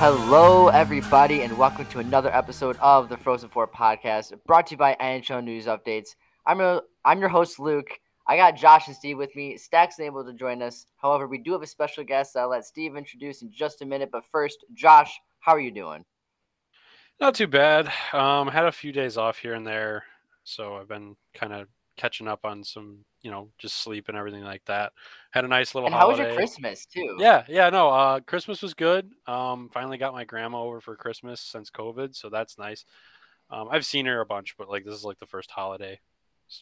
Hello, everybody, and welcome to another episode of the Frozen Four podcast, brought to you by NHL News Updates. I'm your, I'm your host, Luke. I got Josh and Steve with me. Stack's able to join us. However, we do have a special guest that I'll let Steve introduce in just a minute. But first, Josh, how are you doing? Not too bad. Um, had a few days off here and there, so I've been kind of catching up on some, you know, just sleep and everything like that. Had a nice little. And how was your Christmas too? Yeah, yeah, no. Uh, Christmas was good. Um, finally got my grandma over for Christmas since COVID, so that's nice. Um, I've seen her a bunch, but like this is like the first holiday.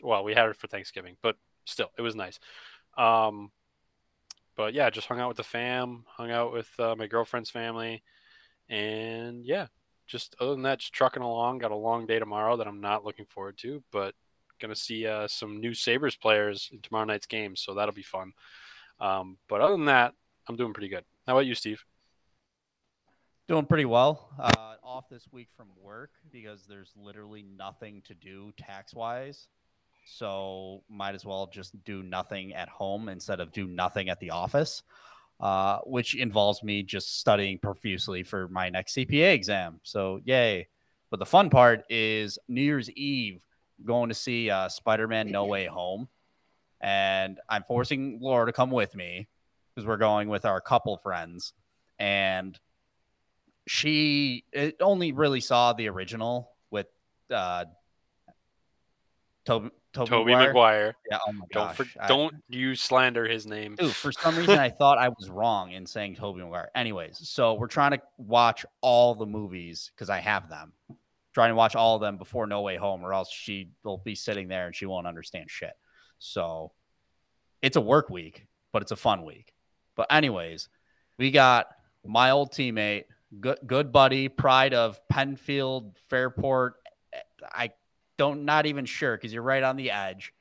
Well, we had her for Thanksgiving, but still, it was nice. Um, but yeah, just hung out with the fam, hung out with uh, my girlfriend's family, and yeah, just other than that, just trucking along. Got a long day tomorrow that I'm not looking forward to, but gonna see uh, some new Sabres players in tomorrow night's game, so that'll be fun. Um, but other than that, I'm doing pretty good. How about you, Steve? Doing pretty well. Uh, off this week from work because there's literally nothing to do tax wise. So might as well just do nothing at home instead of do nothing at the office, uh, which involves me just studying profusely for my next CPA exam. So yay! But the fun part is New Year's Eve going to see uh, Spider-Man: No Way Home, and I'm forcing Laura to come with me because we're going with our couple friends, and she it only really saw the original with uh Tobey Tobey, Tobey Maguire. Maguire. Yeah, oh my Don't gosh. for, I- don't you slander his name. Dude, for some reason I thought I was wrong in saying Tobey Maguire. Anyways, so we're trying to watch all the movies because I have them. Trying to watch all of them before No Way Home, or else she will be sitting there and she won't understand shit. So it's a work week, but it's a fun week. But anyways, we got my old teammate, good good buddy, pride of Penfield, Fairport. I don't not even sure because you're right on the edge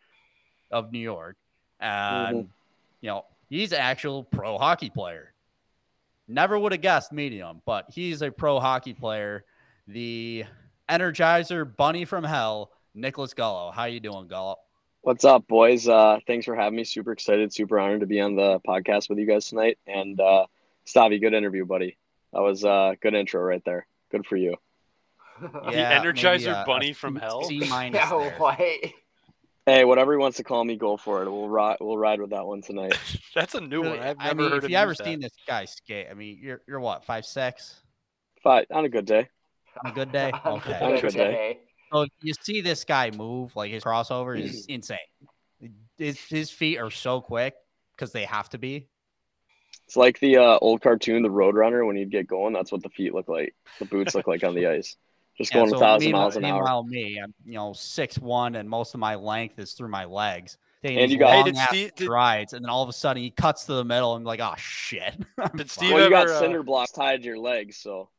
of New York. And mm-hmm. you know, he's an actual pro hockey player. Never would have guessed medium, but he's a pro hockey player. The Energizer Bunny from Hell, Nicholas Gullo. How you doing, Gullo? What's up, boys? Uh, thanks for having me. Super excited, super honored to be on the podcast with you guys tonight. And uh, Stavi, good interview, buddy. That was a uh, good intro right there. Good for you. The Yeah, maybe, Energizer uh, Bunny from Hell? C minus No there. Hey, whatever he wants to call me, go for it. We'll ride. We'll ride with that one tonight. That's a new one. I've I never mean, heard if him you ever that. seen this guy skate, I mean, you're you're what five six But on a good day. On a good day. Okay, On a good day. day. so you see this guy move, like his crossover is insane. His his feet are so quick because they have to be. It's like the uh, old cartoon, The Roadrunner. When you'd get going, that's what the feet look like. The boots look like on the ice. Just Yeah, going so a thousand meanwhile- miles an hour. Meanwhile, me, I'm you know six one, and most of my length is through my legs. Taking And you got- long did ass Steve- did- strides, and then all of a sudden he cuts to the middle. and I'm like, oh shit. I'm Did. Steve Well, you got ever, uh, cinder blocks tied to your legs, so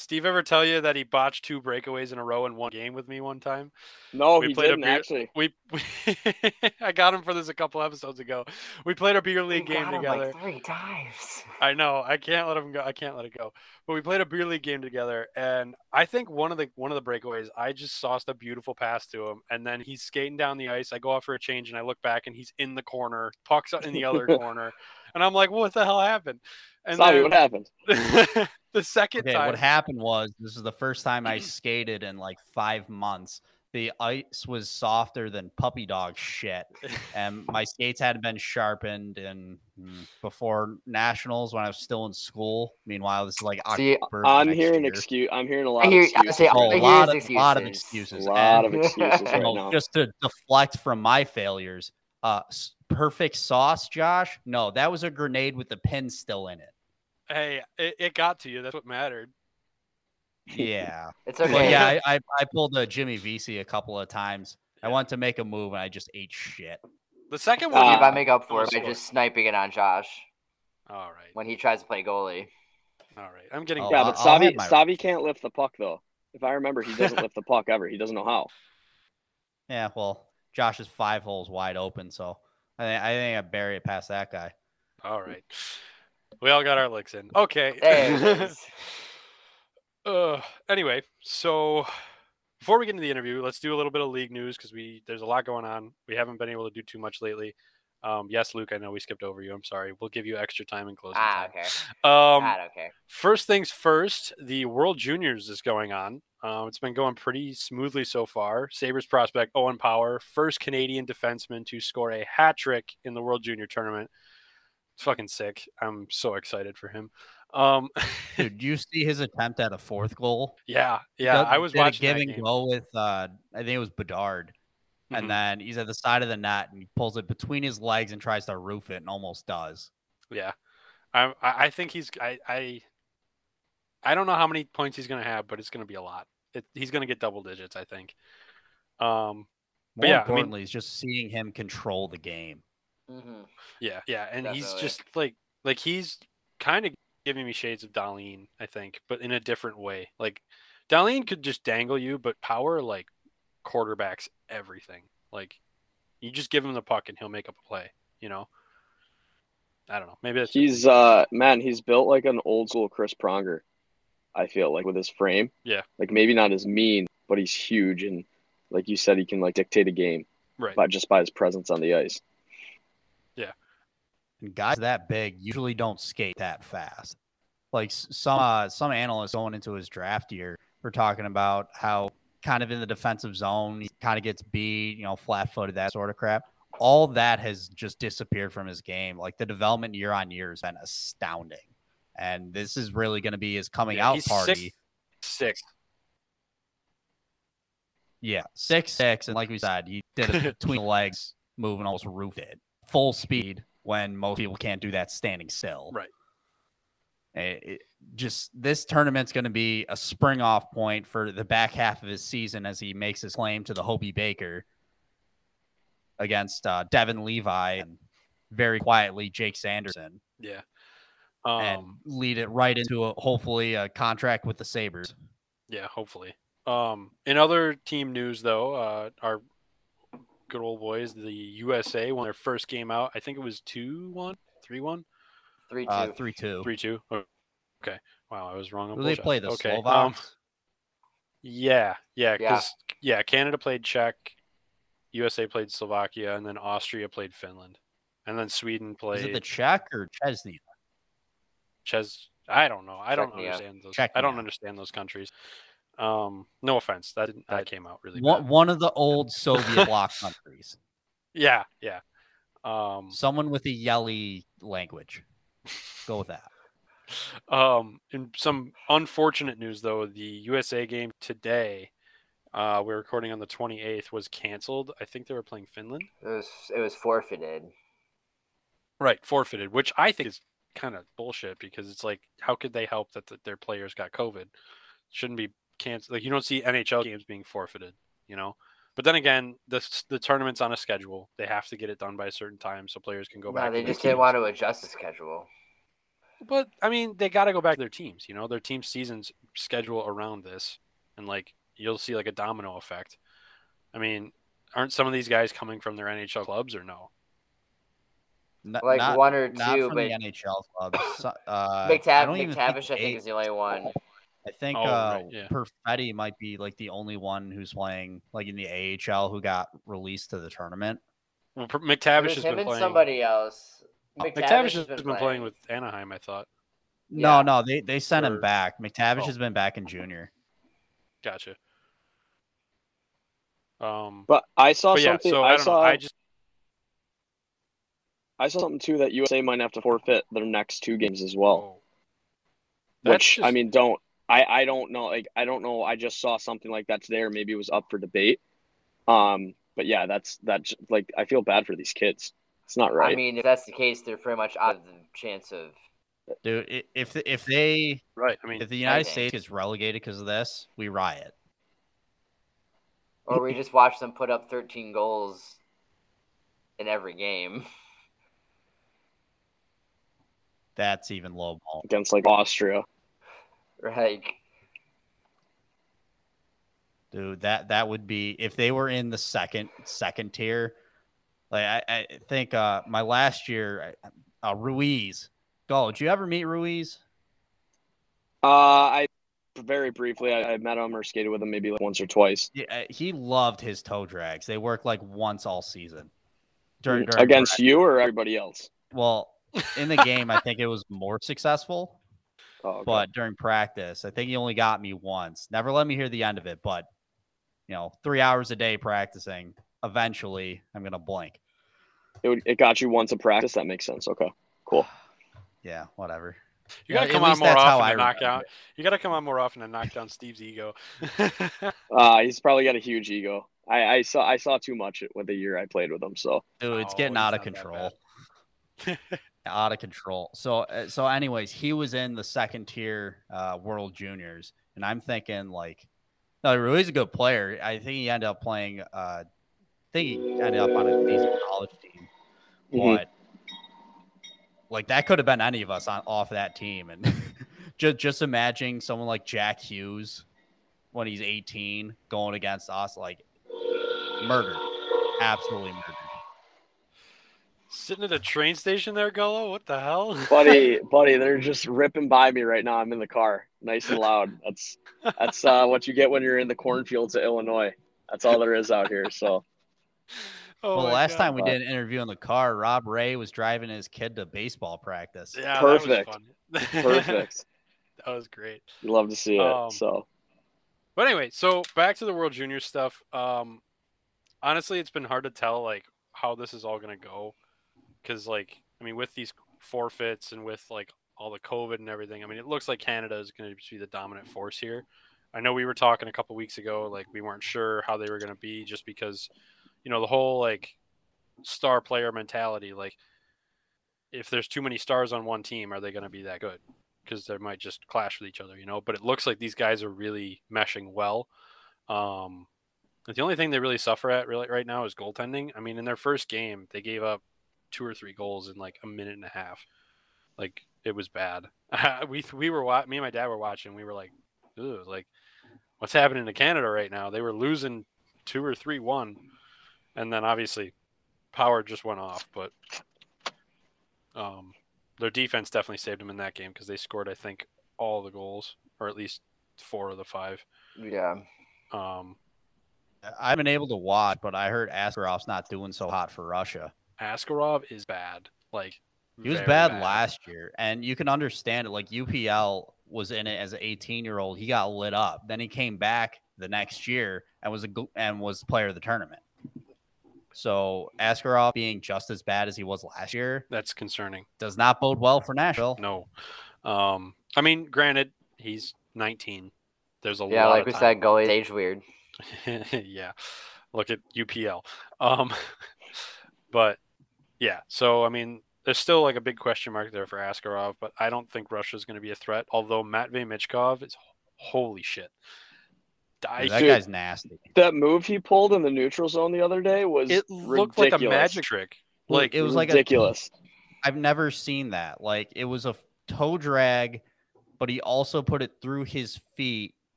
Steve ever tell you that he botched two breakaways in a row in one game with me one time? no, We he played a didn't beer- actually. We, we I got him for this a couple episodes ago. We played a beer We league game got him together. like three times. I know. I can't let him go. I can't let it go. But we played a beer league game together, and I think one of the one of the breakaways, I just sauced a beautiful pass to him, and then he's skating down the ice. I go off for a change, and I look back, and he's in the corner, pucks in the other corner, and I'm like, "What the hell happened?" And Stavi, what happened? the second Okay, time, what happened was this is the first time I skated in like five months. The ice was softer than puppy dog shit, and my skates hadn't been sharpened. And mm, before nationals, when I was still in school. Meanwhile, this is like See, October. of I'm hearing year. excuse. I'm hearing a lot I hear. of I excuses. say, Oh, I a hear now. lot his of, lot of a lot and- of excuses you know, now. just to deflect from my failures. Uh, s- perfect sauce, Josh. No, that was a grenade with the pin still in it. hey, it, it got to you. That's what mattered. Yeah, It's but okay. yeah, I, I I pulled a Jimmy VC a couple of times. I went to make a move and I just ate shit. The second one, Uh, Steve, I make up for it by sorry. just sniping it on Josh all right, when he tries to play goalie. all right. I'm getting. Oh, Yeah, but Savi my- Savi can't lift the puck though. If I remember, he doesn't lift the puck ever. He doesn't know how. Yeah, well, Josh is five holes wide open, so I think I think I bury it past that guy. all right. We all got our licks in. Okay. There. Uh, anyway, so before we get into the interview, let's do a little bit of league news because we there's a lot going on. We haven't been able to do too much lately. Um, yes, Luke, I know we skipped over you. I'm sorry. We'll give you extra time in closing Ah, time. okay. Um, I don't care. First things first, the World Juniors is going on. Um, it's been going pretty smoothly so far. Sabres prospect Owen Power, first Canadian defenseman to score a hat trick in the World Junior tournament. It's fucking sick. I'm so excited for him. Um, Dude, do you see his attempt at a fourth goal? yeah, yeah. Did- I was did a watching give that and game. go with uh, I think it was Bedard, Mhm. and then he's at the side of the net and he pulls it between his legs and tries to roof it and almost does. Yeah, I I think he's I I I don't know how many points he's gonna have, but it's gonna be a lot. It, he's gonna get double digits, I think. Um, But More yeah, I mean- importantly, is just seeing him control the game. hmm yeah, yeah, and he's just like like he's kind of giving me shades of Dahlin, I think, but in a different way. Like Dahlin could just dangle you, but Power like quarterbacks everything. Like you just give him the puck and he'll make up a play. You know. I don't know. Maybe that's He's uh man, he's built like an old school Chris Pronger. I feel like with his frame. Yeah. Like maybe not as mean, but he's huge and like you said, he can like dictate a game right. by just by his presence on the ice. Yeah. And guys that big usually don't skate that fast. Like some uh, some analysts going into his draft year were talking about how kind of in the defensive zone he kind of gets beat, you know, flat footed, that sort of crap. All that has just disappeared from his game. Like the development year on year has been astounding, and this is really going to be his coming Yeah, out party. Six, six. Yeah, six six, and like we said, he did it between the legs, moving almost roofed it full speed when most people can't do that standing still. Right. It- it- just this tournament's going to be a spring off point for the back half of his season as he makes his claim to the Hobey Baker against uh, Devon Levi and very quietly Jake Sanderson Yeah. And Um, lead it right into a, hopefully a contract with the Sabres. yeah, hopefully. Um, in other team news, though, uh, our good old boys, the USA, won their first game out. I think it was 2 1, 3 1, Three two. Uh, 3 2. 3 2. Okay. Wow, I was wrong. on they both play? The okay. Um, Slovaks? yeah, yeah, Yeah. because yeah. Canada played Czech, USA played Slovakia, and then Austria played Finland, and then Sweden played. Is it the Czech or Chesney? Ches. I don't know. I don't Czechia. understand those. I don't Czechia. understand those countries. Um, no offense. That didn't- that came out really One, bad. one of the old Soviet bloc countries. Yeah, yeah. Um, Someone with a yelly language. Go with that. um, in some unfortunate news, though, the USA game today, uh, we're recording on the 28th, was canceled. I think they were playing Finland. It was it was forfeited. Right, forfeited, which I think is kind of bullshit because it's like, how could they help that th- their players got COVID? Shouldn't be canceled. Like you don't see NHL games being forfeited, you know. But then again, the the tournament's on a schedule. They have to get it done by a certain time so players can go No, back. they just didn't want to adjust the schedule. But I mean, they got to go back to their teams. You know, their team seasons schedule around this, and like you'll see like a domino effect. I mean, aren't some of these guys coming from their NHL clubs or no? N- Like not, one or not two, from but the NHL club. So, uh, McTav- don't McTavish, I think, is the only one. I think Oh, uh, right, yeah. Perfetti might be like the only one who's playing like in the AHL who got released to the tournament. Well, Per- McTavish was has him been and playing. somebody else. McTavish, McTavish has been, playing. with Anaheim. I thought. No, Yeah. no, they they sent Or- him back. McTavish Oh. has been back in junior. Gotcha. Um, But I saw but yeah, something. so I, I saw. know. I just I saw something too that USA might have to forfeit their next two games as well. oh. That's which I mean, don't I? I don't know. Like I don't know. I just saw something like that today, or maybe it was up for debate. Um, but yeah, that's that's like I feel bad for these kids. It's not right. I mean, if that's the case, they're pretty much out of the chance of. Dude, if if they right. I mean, if the United think- States gets relegated because of this, we riot. Or we just watch them put up 13 goals in every game. That's even low ball. against like Austria. Right. Dude, that that would be if they were in the second second tier. Like I, I think uh my last year, uh, Ruiz. Go. Did you ever meet Ruiz? Uh, I very briefly I, I met him or skated with him maybe like once or twice. Yeah, uh, he loved his toe drags. They work like once all season. during, during against prac- you or everybody else. Well, in the game, I think it was more successful, Oh, okay. but during practice, I think he only got me once. Never let me hear the end of it, but you know, three hours a day practicing. Eventually, I'm gonna blink. it, would- it got you once a practice. That makes sense. Okay, cool. Yeah, whatever. You gotta At come on more that's how often I to knock remember down. it. You gotta come on more often to knock down Steve's ego. Uh, he's probably got a huge ego. I, I saw I saw too much with the year I played with him. So Dude, it's Oh, getting out of control. out of control. So, uh, so, anyways, he was in the second tier uh, World Juniors, and I'm thinking like, no, he really a good player. I think he ended up playing. Uh, I think he ended up on a decent college team, Mhm. but like that could have been any of us on off that team. And just just imagine someone like Jack Hughes when he's 18 going against us, like murdered, absolutely murdered. Sitting at a train station there, Gullo? What the hell? buddy, buddy, they're just ripping by me right now. I'm in the car, nice and loud. That's that's uh, what you get when you're in the cornfields of Illinois. That's all there is out here. So Oh well, last God. time we Wow. did an interview in the car, Rob Ray was driving his kid to baseball practice. Yeah, Perfect. That was fun. perfect. that was great. You love to see it. Um, so But anyway, so back to the World Junior stuff. Um, honestly, it's been hard to tell like how this is all gonna go, because like I mean, with these forfeits and with like all the COVID and everything, I mean, it looks like Canada is gonna be the dominant force here. I know we were talking a couple weeks ago, like we weren't sure how they were gonna be, just because, you know, the whole like star player mentality, like if there's too many stars on one team, are they gonna be that good? because they might just clash with each other, you know. But it looks like these guys are really meshing well. Um, the only thing they really suffer at really right now is goaltending. I mean, in their first game, they gave up two or three goals in like a minute and a half. Like it was bad. we we were wa- me and my dad were watching. We were like, Ew, like what's happening to Canada right now? They were losing two or three one, and then obviously power just went off. But um, their defense definitely saved them in that game because they scored, I think, all the goals, or at least four of the five. Yeah. Um, I haven't been able to watch, but I heard Askarov's not doing so hot for Russia. Askarov is bad. Like He was very bad, last year, and you can understand it. Like UPL was in it as an 18 year old. He got lit up. Then he came back the next year and was a and was player of the tournament. So Askarov being just as bad as he was last year That's concerning. does not bode well for Nashville. No. Um, I mean, granted, he's 19. There's a Yeah, lot like of we time. said, goalie age weird. yeah. Look at UPL. Um, but yeah, so I mean, there's still like a big question mark there for Askarov, but I don't think Russia's going to be a threat. Although Matvey Michkov is holy shit. I, that Dude, guy's nasty. that move he pulled in the neutral zone the other day was it looked like a magic trick. Like it was like ridiculous. I've never seen that. Like it was a toe drag, but he also put it through his feet.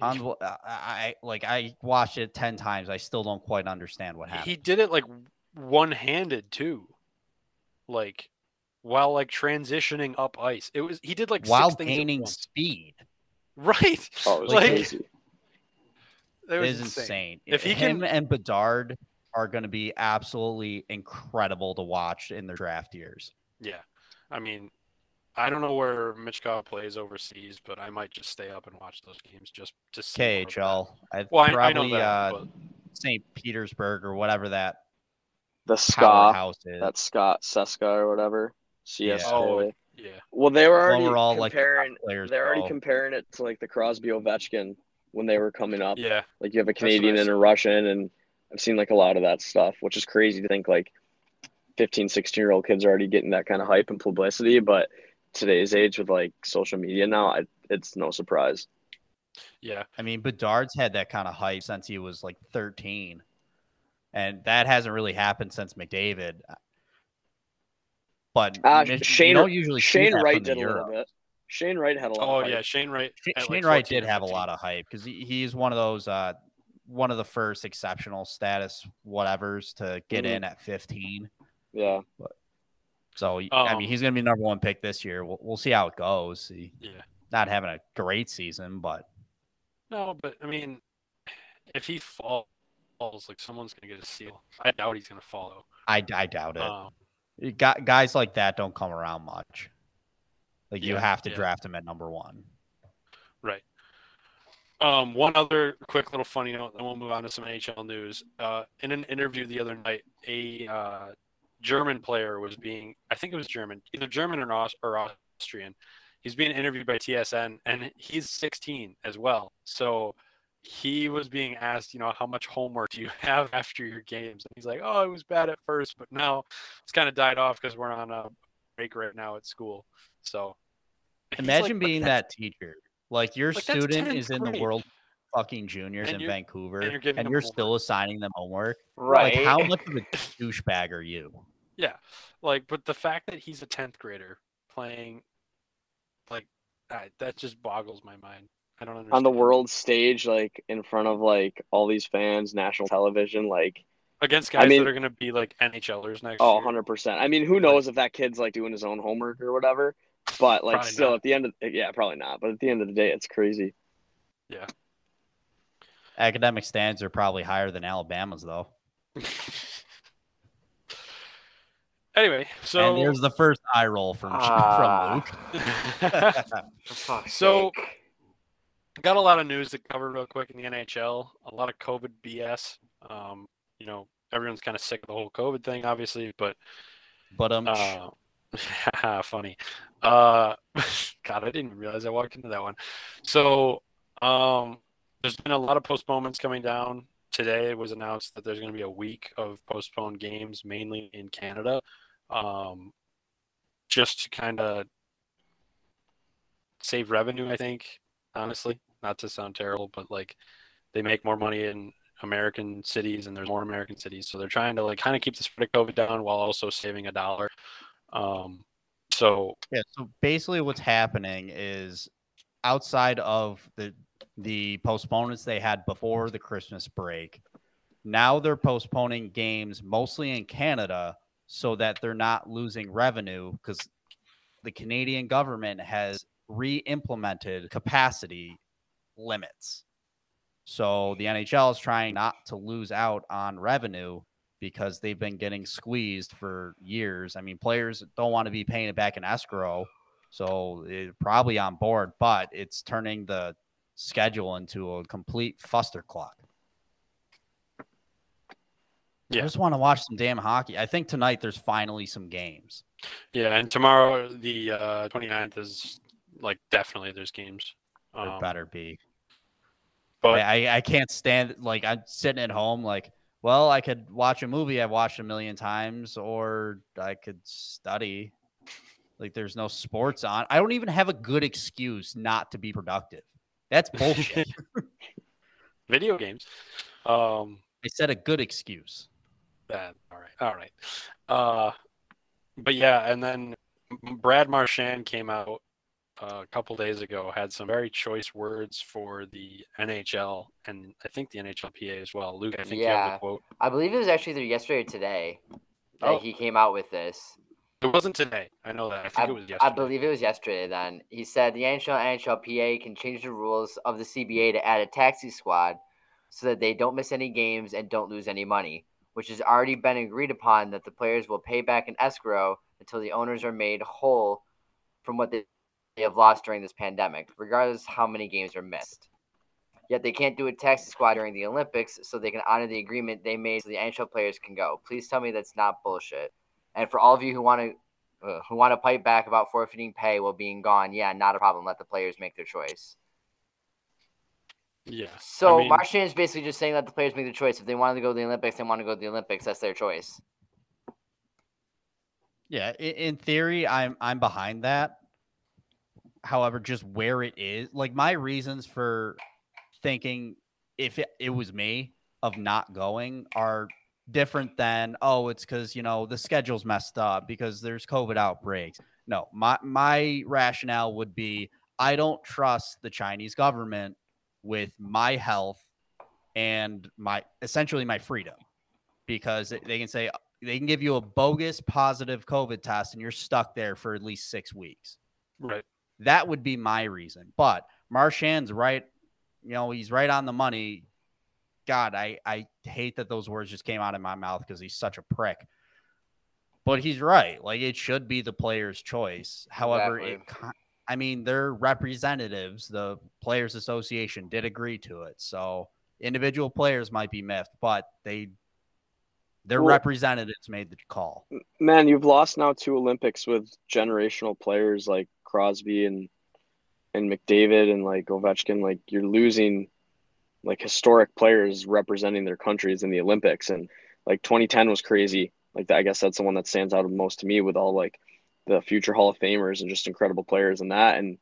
On the- I, I like I watched it ten times. I still don't quite understand what happened. he did it like one-handed too, like while like transitioning up ice. It was he did like while six things at gaining once. speed. right. oh, it was like- crazy. It It was is insane. If he Him can- and Bedard are going to be absolutely incredible to watch in their draft years. Yeah, I mean, I don't know where Michkov plays overseas, but I might just stay up and watch those games just to see. more. KHL, I Well, I, probably I know that, uh, but St. Petersburg or whatever that The Ska, powerhouse that Scott Seska or whatever. CSK. Oh, yeah, Well, they were Well, already we're all, like, the comparing. players they're already go. comparing it to like the Crosby Ovechkin when they were coming up. yeah, Like you have a Canadian and a. Russian, and I've seen like a lot of that stuff, which is crazy to think like 15, 16 year old kids are already getting that kind of hype and publicity. But today's age with like social media now, I, it's no surprise. yeah. I mean, Bedard's had that kind of hype since he was like 13. And that hasn't really happened since McDavid. But Uh, Mich- Shane- you don't usually Shane Wright from the did a little bit. Shane Wright had a lot. Oh of yeah, hype. Shane Wright. Sh- at, Shane like, Wright did have a lot of hype because he, he's one of those, uh, one of the first exceptional status whatevers to get Mhm. in at 15. yeah. So I Um, mean, he's going to be number one pick this year. We'll, we'll see how it goes. He, Yeah. not having a great season, but No, but I mean, if he falls falls, like someone's gonna get a steal. I doubt he's gonna follow. I, I doubt it. Um, got guys like that don't come around much. Like you have to yeah. draft him at number one. Right. Um, one other quick little funny note, then we'll move on to some NHL news. Uh, in an interview the other night, a uh, German player was being, I think it was German, either German or, or Austrian. He's being interviewed by TSN, and he's 16 as well. So he was being asked, you know, how much homework do you have after your games? And he's like, oh, it was bad at first, but now it's kind of died off because we're on a break right now at school. So he's like, Imagine being that teacher. Like your Like, student is in the world fucking juniors And in Vancouver, and you're and you're homework. still assigning them homework. Right. Like how much of a douchebag are you? Yeah, like, but the fact that he's a tenth grader playing, like, I, that just boggles my mind. I don't understand. on the world stage, like in front of like all these fans, national television, like against I guys mean- that are going to be like NHLers next oh, 100 percent. I mean, who knows if that kid's like doing his own homework or whatever. But like, Probably still, not. at the end of yeah, probably not. But at the end of the day, it's crazy. Yeah. Academic stands are probably higher than Alabama's though. anyway, so and there's the first eye roll from Ah. from Luke. So- sake. Got a lot of news to cover real quick in the NHL. A lot of COVID BS. Um, you know, everyone's kind of sick of the whole COVID thing, obviously, but but um, Uh, funny. Uh, God, I didn't realize I walked into that one. So, um, there's been a lot of postponements coming down. Today it was announced that there's going to be a week of postponed games, mainly in Canada, um, just to kind of save revenue. I think, honestly, not to sound terrible, but like they make more money in American cities, and there's more American cities, so they're trying to like kind of keep the spread of COVID down while also saving a dollar. Um, so Yeah, so basically what's happening is outside of the the postponements they had before the Christmas break, now they're postponing games mostly in Canada so that they're not losing revenue because the Canadian government has re-implemented capacity limits. So the NHL is trying not to lose out on revenue because they've been getting squeezed for years. I mean, players don't want to be paying it back in escrow, so it's probably on board, but it's turning the schedule into a complete fustercluck. Yeah. I just want to watch some damn hockey. I think tonight there's finally some games. yeah, and tomorrow the uh, 29th is like definitely there's games. There Um, better be. but I, I can't stand like I'm sitting at home like, well, I could watch a movie I've watched a million times, or I could study. Like there's no sports on. I don't even have a good excuse not to be productive. That's bullshit. video games. Um, I said a good excuse. that all right, all right. Uh, but yeah, and then Brad Marchand came out Uh, a couple days ago, had some very choice words for the NHL and I think the NHLPA as well. Luke, I think you have the quote. I believe it was actually either yesterday or today that Oh. he came out with this. It wasn't today. I know that. I think I, it was yesterday. I believe it was yesterday then. He said the NHL and NHLPA can change the rules of the CBA to add a taxi squad so that they don't miss any games and don't lose any money, which has already been agreed upon that the players will pay back an escrow until the owners are made whole from what they they have lost during this pandemic, regardless how many games are missed. Yet they can't do a taxi squad during the Olympics, so they can honor the agreement they made so the NHL players can go. Please tell me that's not bullshit. And for all of you who want to uh, who want to pipe back about forfeiting pay while being gone, yeah, not a problem. Let the players make their choice. Yeah. So I mean, Marchand is basically just saying let the players make their choice. If they want to go to the Olympics, they want to go to the Olympics. That's their choice. Yeah, in, in theory, I'm I'm behind that. However, just where it is, like my reasons for thinking if it, it was me of not going are different than oh, it's because you know the schedule's messed up because there's COVID outbreaks. No, my my rationale would be I don't trust the Chinese government with my health and my essentially my freedom because they- they can say they can give you a bogus positive COVID test and you're stuck there for at least six weeks. right. That would be my reason. But Marchand's right, you know, he's right on the money. God, I I hate that those words just came out of my mouth because he's such a prick. But he's right. Like it should be the player's choice. However, Exactly. ki- I mean, their representatives, the Players Association, did agree to it. So individual players might be miffed, but they their Well- representatives made the call. Man, you've lost now two Olympics with generational players like Crosby and and McDavid and like Ovechkin. Like you're losing like historic players representing their countries in the Olympics. And like 2010 was crazy. Like I guess that's the one that stands out most to me with all like the future Hall of Famers and just incredible players and that. And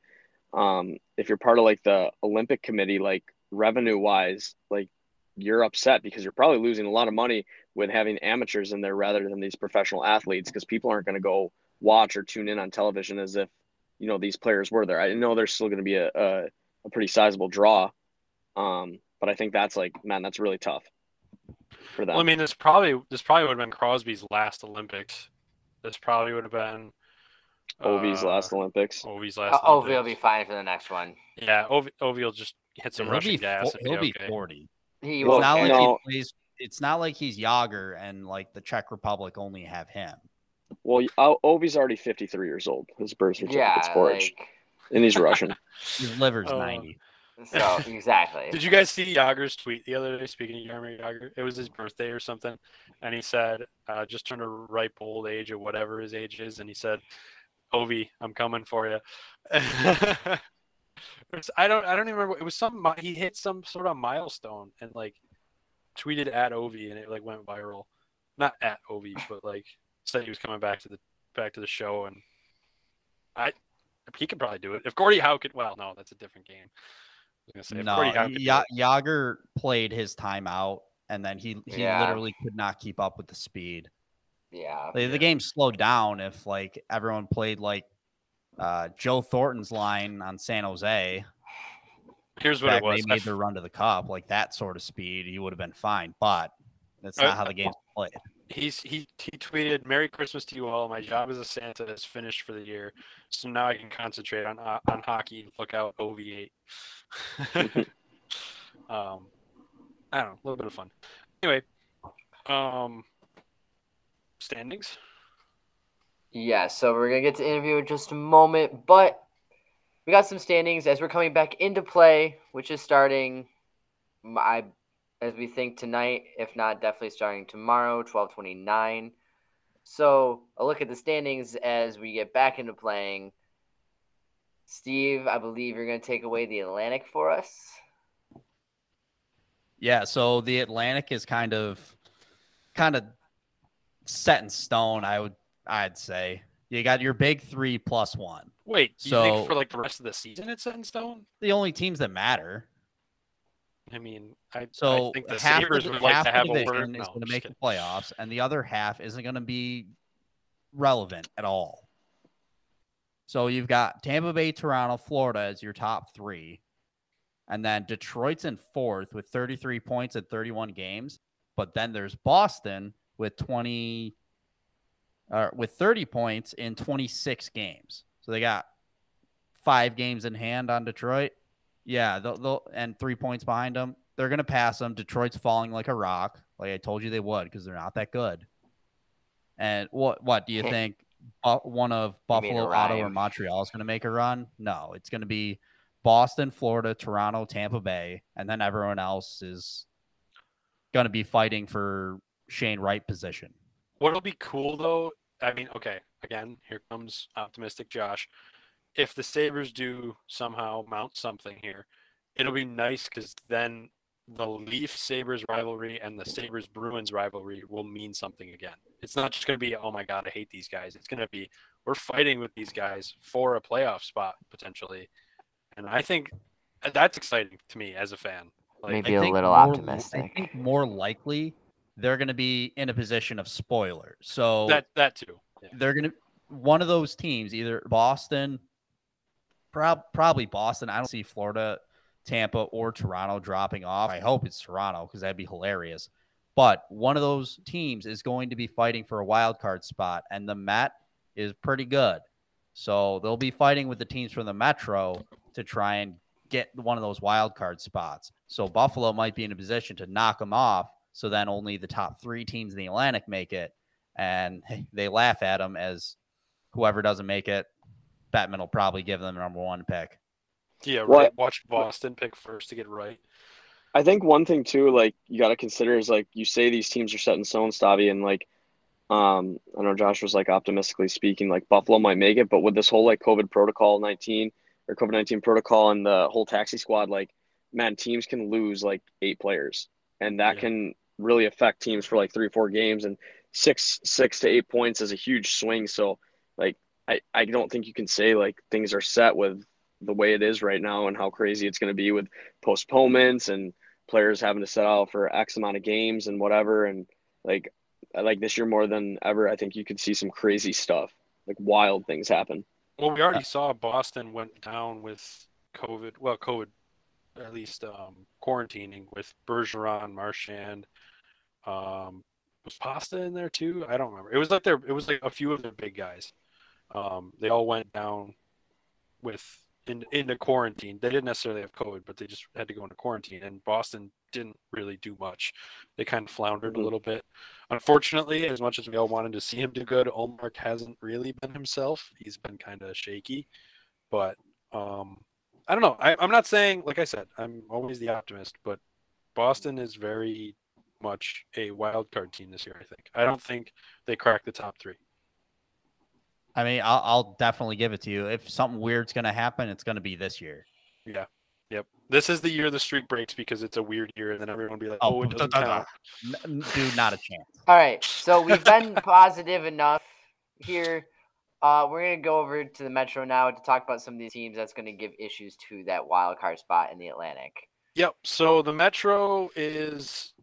um, if you're part of like the Olympic committee, like revenue wise, like you're upset because you're probably losing a lot of money with having amateurs in there rather than these professional athletes because people aren't going to go watch or tune in on television as if you know these players were there. I know there's still going to be a, a, a pretty sizable draw, um, but I think that's like man, that's really tough for them. Well, I mean, this probably this probably would have been Crosby's last Olympics. This probably would have been Ovi's uh, last Olympics. Ovi's last. Oh, Ovi will be fine for the next one. Yeah, Ovi, Ovi will just hit some he'll Russian be, gas. fo- he'll be okay. 40. He It's will not like no. he plays. It's not like he's Jagr and like the Czech Republic only have him. Well, O- Ovi's already 53 years old. His birth certificate's yeah, forged, like, and he's Russian. His liver's Oh. 90. so exactly. Did you guys see Jagr's tweet the other day? Speaking of Jaromir Jagr, it was his birthday or something, and he said, uh, "Just turned a ripe old age or whatever his age is," and he said, "Ovi, I'm coming for you." I don't, I don't even remember. It was some he hit some sort of milestone and like tweeted at Ovi, and it like went viral. Not at Ovi, but like said he was coming back to the back to the show, and I he could probably do it if Gordie Howe could. Well, no, that's a different game. I was gonna say, if No, Gordie Howe could do Ya- it- Jagr played his timeout, and then he he Yeah. literally could not keep up with the speed. yeah. Like, Yeah. The game slowed down if like everyone played like uh, Joe Thornton's line on San Jose. Here's what back it was. they I made their run to the cup, like that sort of speed, you would have been fine. But that's not how the game's played. He's he he tweeted merry christmas to you all. My job as a santa is finished for the year. So now i can concentrate on ho- on hockey and look out ov8 um i don't know a little bit of fun. Anyway um standings? Yeah, so we're gonna get to interview in just a moment, but we got some standings as we're coming back into play, which is starting. I, as we think tonight, if not, definitely starting tomorrow, twelve twenty nine. So a look at the standings as we get back into playing. Steve, I believe you're gonna take away the Atlantic for us. Yeah, so the Atlantic is kind of kind of set in stone, I would I'd say. You got your big three plus one. wait you So- think for like the rest of the season it's set in stone The only teams that matter. I mean i, So I think the half, sabres the, would like half to have a word is going to make the playoffs, and the other half isn't going to be relevant at all. So you've got Tampa Bay, Toronto, Florida as your top three, and then Detroit's in fourth with 33 points at 31 games. But then there's Boston with 20, uh, with 30 points in 26 games. So they got five games in hand on Detroit. Yeah, they'll, they'll and three points behind them. They're gonna pass them. Detroit's falling like a rock, like I told you they would, because they're not that good. And what what do you think? One of Buffalo, Ottawa, or. Montreal is gonna make a run? No, it's gonna be Boston, Florida, Toronto, Tampa Bay, and then everyone else is gonna be fighting for Shane Wright position. What'll be cool though, I mean, okay, again, here comes optimistic Josh. If the Sabres do somehow mount something here, it'll be nice because then the Leaf Sabres rivalry and the Sabres Bruins rivalry will mean something again. It's not just going to be, oh my God, I hate these guys. It's going to be, we're fighting with these guys for a playoff spot potentially. And I think uh, that's exciting to me as a fan. Like, Maybe I a think little more- optimistic. I think more likely they're going to be in a position of spoiler. So that, that too. Yeah. they're going to one of those teams, either Boston, prob- probably Boston. I don't see Florida, Tampa, or Toronto dropping off. I hope it's Toronto because that'd be hilarious. But one of those teams is going to be fighting for a wild card spot, and the Met is pretty good. So they'll be fighting with the teams from the Metro to try and get one of those wild card spots. So Buffalo might be in a position to knock them off. So then only the top three teams in the Atlantic make it, and they laugh at them as whoever doesn't make it, Bettman will probably give them the number one pick. Yeah, right. What- Watch Boston pick first to get right. I think one thing too, like you got to consider is like you say these teams are set in stone, Stavi, and like, um, I know Josh was like optimistically speaking, like Buffalo might make it, but with this whole like COVID protocol nineteen or COVID nineteen protocol and the whole taxi squad, like, man, teams can lose like eight players, and that Yeah. can really affect teams for like three, four games, and six, six to eight points is a huge swing. So, like, I, I don't think you can say like things are set with the way it is right now and how crazy it's going to be with postponements and players having to set out for X amount of games and whatever. And like, like this year more than ever, I think you could see some crazy stuff, like wild things happen. Well, we already saw Boston went down with COVID. Well, COVID, at least um, quarantining with Bergeron, Marchand. Um, was Pasta in there too? I don't remember. It was like there. It was like a few of the big guys. Um, they all went down with in into quarantine. They didn't necessarily have COVID, but they just had to go into quarantine. And Boston didn't really do much. They kind of floundered Mhm. a little bit. Unfortunately, as much as we all wanted to see him do good, Ullmark hasn't really been himself. He's been kind of shaky. But um, I don't know. I, I'm not saying, like I said, I'm always the optimist, but Boston is very much a wild card team this year. I think. I don't think they crack the top three. I mean, I'll, I'll definitely give it to you. If something weird's going to happen, it's going to be this year. Yeah. Yep. This is the year the streak breaks because it's a weird year, and then everyone will be like, "Oh, Oh, it doesn't count." N- n- Dude, not a chance. All right, so we've been positive enough here. Uh, we're gonna go over to the Metro now to talk about some of these teams that's gonna give issues to that wild card spot in the Atlantic. Yep. So the Metro is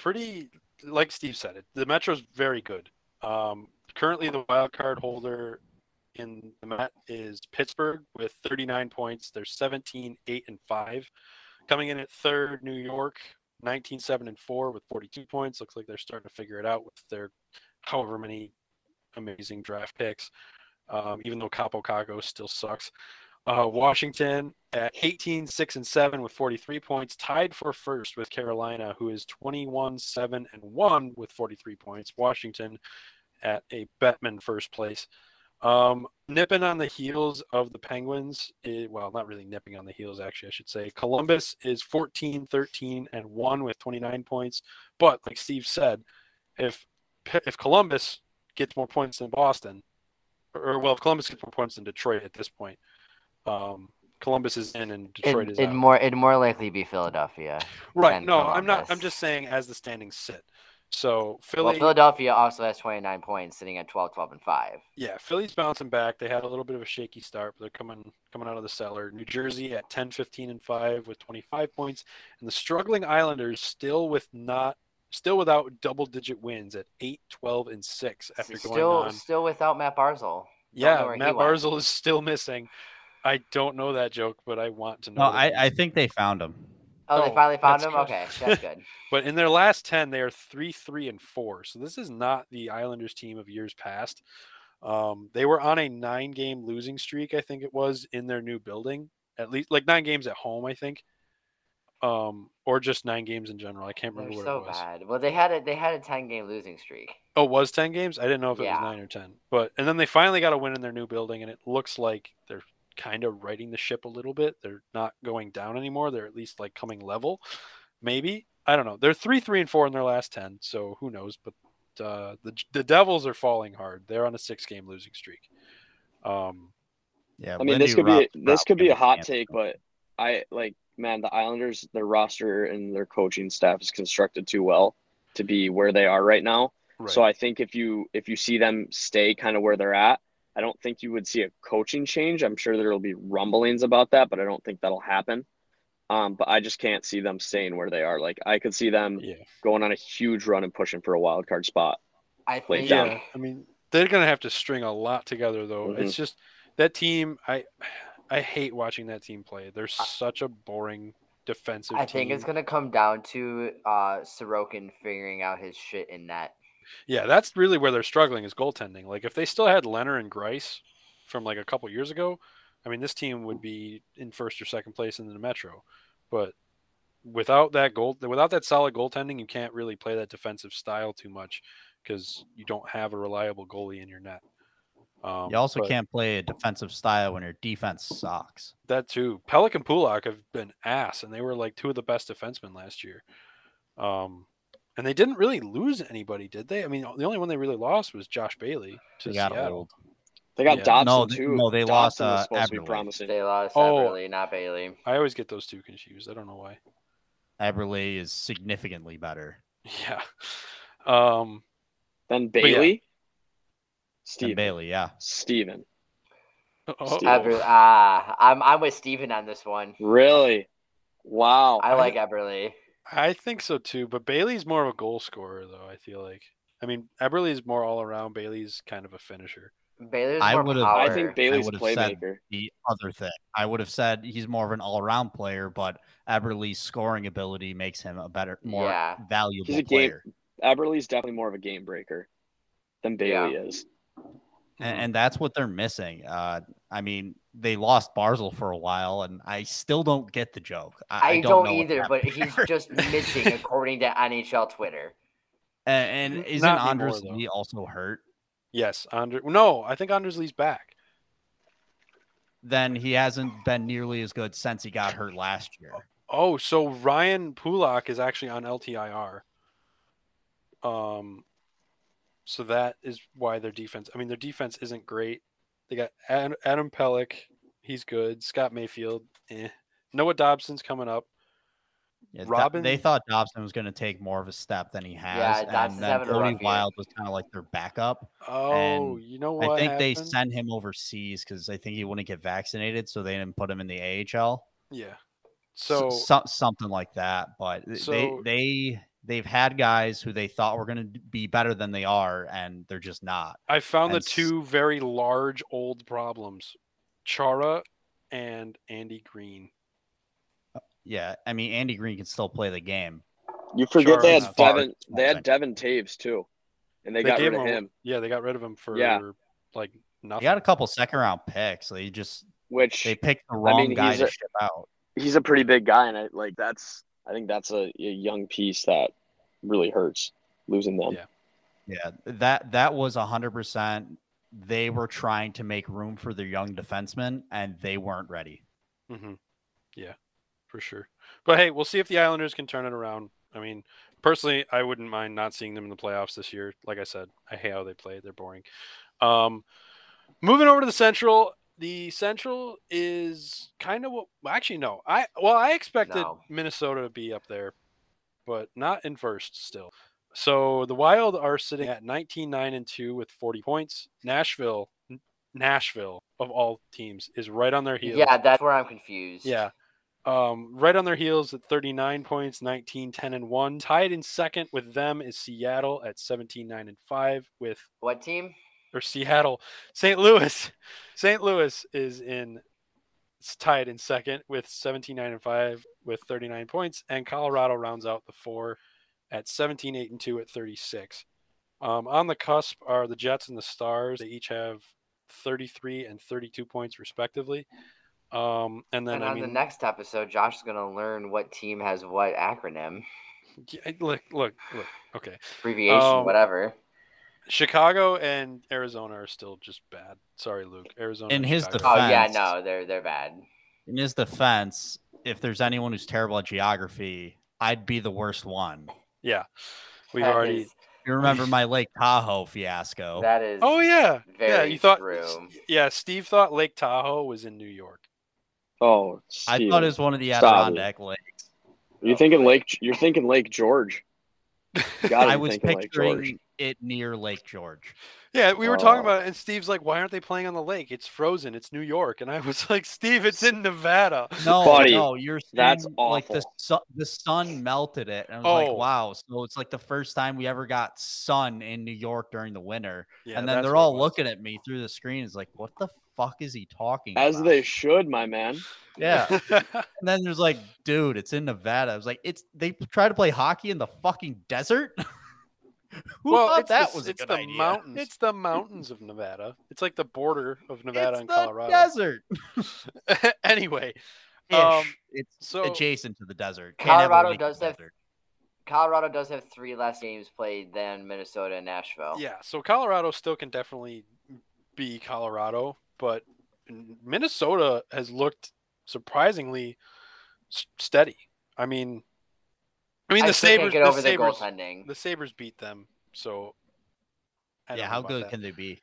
pretty, like Steve said, it. The Metro's very good. Um, currently, the wild card holder in the Met is Pittsburgh with 39 points. They're 17, 8, and 5. Coming in at third, New York, 19, 7, and 4 with 42 points. Looks like they're starting to figure it out with their however many amazing draft picks. Um, even though Kaapo Kakko still sucks. Uh, Washington at 18, 6, and 7 with 43 points, tied for first with Carolina, who is 21, 7, and 1 with 43 points. Washington at a Bettman first place. Um, nipping on the heels of the Penguins, i- well, not really nipping on the heels, actually, I should say. Columbus is 14, 13, and 1 with 29 points. But like Steve said, if if Columbus gets more points than Boston, or well, if Columbus gets more points than Detroit at this point, um, Columbus is in and Detroit It, is would out. more it'd more likely be Philadelphia. right? No, I'm not. I'm just saying as the standings sit. So Well, Philly, Philadelphia also has 29 points, sitting at 12, 12, and 5. yeah, Philly's bouncing back. They had a little bit of a shaky start, but they're coming coming out of the cellar. New Jersey at 10, 15, and 5 with 25 points, and the struggling Islanders still with not still without double digit wins at 8, 12, and 6 after going Still, on. still without Matt Barzal. Yeah, Matt went. Barzal is still missing. I don't know that joke, but I want to know. No, I, I think they found him. Oh, they Oh, finally found him. good. Okay, that's good. But in their last 10, they are 3 3 and 4. So this is not the Islanders team of years past. Um, they were on a nine game losing streak, I think it was, in their new building. At least like nine games at home, I think. Um, or just nine games in general. I can't They're remember so it was. bad. Well, they had a they had a 10 game losing streak. Oh, it was 10 games? I didn't know if it Yeah. was nine or 10. But and then they finally got a win in their new building, and it looks like they're kind of righting the ship a little bit. They're not going down anymore. They're at least like coming level. Maybe. I don't know. They're three, three, and four in their last 10, so who knows? But uh, the the Devils are falling hard. They're on a six game losing streak. Um, Yeah, I mean, this Lindy could be Ruff's this could be a hot gonna take, but I like man, the Islanders, their roster and their coaching staff is constructed too well to be where they are right now. right. So I think if you if you see them stay kind of where they're at, I don't think you would see a coaching change. I'm sure there will be rumblings about that, but I don't think that'll happen. Um, but I just can't see them staying where they are. Like I could see them yeah. going on a huge run and pushing for a wild card spot. I Play think down. Yeah, I mean, they're gonna have to string a lot together, though. Mhm. It's just that team. I I hate watching that team play. They're such a boring defensive. I think it's gonna come down to uh Sorokin figuring out his shit in net. Yeah, that's really where they're struggling is goaltending. Like if they still had Leonard and Greiss from like a couple years ago, I mean, this team would be in first or second place in the Metro, but without that goal, without that solid goaltending, you can't really play that defensive style too much because you don't have a reliable goalie in your net. Um, You also can't play a defensive style when your defense sucks. that too. Pelech and Pulock have been ass, and they were like two of the best defensemen last year. Um, and they didn't really lose anybody, did they? I mean, the only one they really lost was Josh Bailey to They got Seattle. old. They got Yeah. Dobson No, too. no, they Dobson lost, was uh, supposed to be Eberle. promising. They lost Oh. Eberle, not Bailey. I always get those two confused. I don't know why. Eberle is significantly better Yeah. Um, Then. Bailey, than Steven. Bailey. Yeah, Steven. oh, Steve. Ah, I'm I'm with Steven on this one. Really? Wow. I like Eberle. I think so too, but Bailey's more of a goal scorer, though. I feel like. I mean, Eberle's more all around. Bailey's kind of a finisher. Bailey's I more would've- power. I think Bailey's a would've said- playmaker. the other thing I would have said he's more of an all-around player, but Eberle's scoring ability makes him a better, more Yeah. valuable He's a game- player. Eberle's definitely more of a game breaker than Bailey is. and, and that's what they're missing. Uh, I mean, they lost Barzal for a while, and I still don't get the joke. I, I, I don't, know what either, but happened he's just missing according to NHL Twitter. and, and isn't not Anders anymore. Lee also hurt? Yes, Andre. No, I think Anders Lee's back. Then he hasn't been nearly as good since he got hurt last year. Oh, so Ryan Pulock is actually on LTIR. Um, so that is why their defense. I mean, their defense isn't great. They got Adam Pelech, he's good. Scott Mayfield, eh. Noah Dobson's coming up. Yeah, Robin- they thought Dobson was going to take more of a step than he has, Dobson's and then Cody. Wild was kind of like their backup. Oh, you know what? I think they happened? sent him overseas because I think he wouldn't get vaccinated, so they didn't put him in the AHL. Yeah. So, So something like that. But So- they they they've had guys who they thought were going to be better than they are, and they're just not. I found the and s- two very large old problems: Chara and Andy Greene. Uh, yeah, I mean Andy Greene can still play the game. You forget they Charles had Far- Devon. They had Devon Toews too, and they, got gave rid of a- him. Yeah, they got rid of him for Yeah. like They He got a couple second round picks. They just Which they picked the wrong mean, guy he's to a- ship out. he's a pretty big guy, and I like that's. I think that's a, a young piece that really hurts losing them. Yeah. Yeah, that that was hundred percent. They were trying to make room for their young defensemen, and they weren't ready. hmm Yeah, for sure. But hey, we'll see if the Islanders can turn it around. I mean, personally, I wouldn't mind not seeing them in the playoffs this year. Like I said, I hate how they play. They're boring. Um, moving over to the Central. The Central is kind of what. Actually, no. I well, I expected No. Minnesota to be up there, but not in first still. So the Wild are sitting at 19 9 and 2 with 40 points. Nashville, Nashville of all teams is right on their heels. Yeah, that's where I'm confused. Yeah. Um, right on their heels at 39 points, 19, 10, and 1. Tied in second with them is Seattle at 17, 9, and 5 with What team? Or Seattle. St. Louis. St. Louis is in it's tied in second with 17, 9, and 5 with 39 points. And Colorado rounds out the four at 17, 8, and 2 at 36. Um, on the cusp are the Jets and the Stars. They each have 33 and 32 points respectively. Um, and then and I on mean, the next episode, Josh is gonna learn what team has what acronym, look, look, look. Okay, abbreviation, Um, whatever. Chicago and Arizona are still just bad. Sorry, Luke. Arizona. In his Chicago. defense- Oh yeah, no, they're they're bad. In his defense, if there's anyone who's terrible at geography, I'd be the worst one. yeah, we've That already. is- You remember my Lake Tahoe fiasco? that is. Oh yeah, yeah. You thought? true. Yeah, Steve thought Lake Tahoe was in New York. Oh, I thought it was one of the Stop it. Adirondack lakes. You're Oh, thinking. Lake. You're thinking Lake George. You I be was thinking Lake George. Picturing it near Lake George. Yeah, we were talking Oh. about it, and Steve's like, "Why aren't they playing on the lake? It's frozen. It's New York." And I was like, "Steve, it's in Nevada." No, Buddy, no, you're saying that's like the awful. sun, the sun melted it, and I was Oh. like, wow. So it's like the first time we ever got sun in New York during the winter, Yeah, and then they're all looking at me through the screen. It's like, what the fuck is he talking As about? they should, my man. yeah. And then there's like, dude, it's in Nevada. I was like, it's they try to play hockey in the fucking desert. Who well, thought it's that the, was a it's good the idea? mountains. It's the mountains of Nevada. It's like the border of Nevada it's and the Colorado. desert. anyway, Um, it's so- adjacent to the desert. Can't Colorado does have- desert. Colorado does have three less games played than Minnesota and Nashville. yeah. So Colorado still can definitely be Colorado, but Minnesota has looked surprisingly steady. I mean, I mean I the still Sabres. can't get the over the Sabres. goaltending. The Sabres beat them, so. I Yeah, how good about can they be?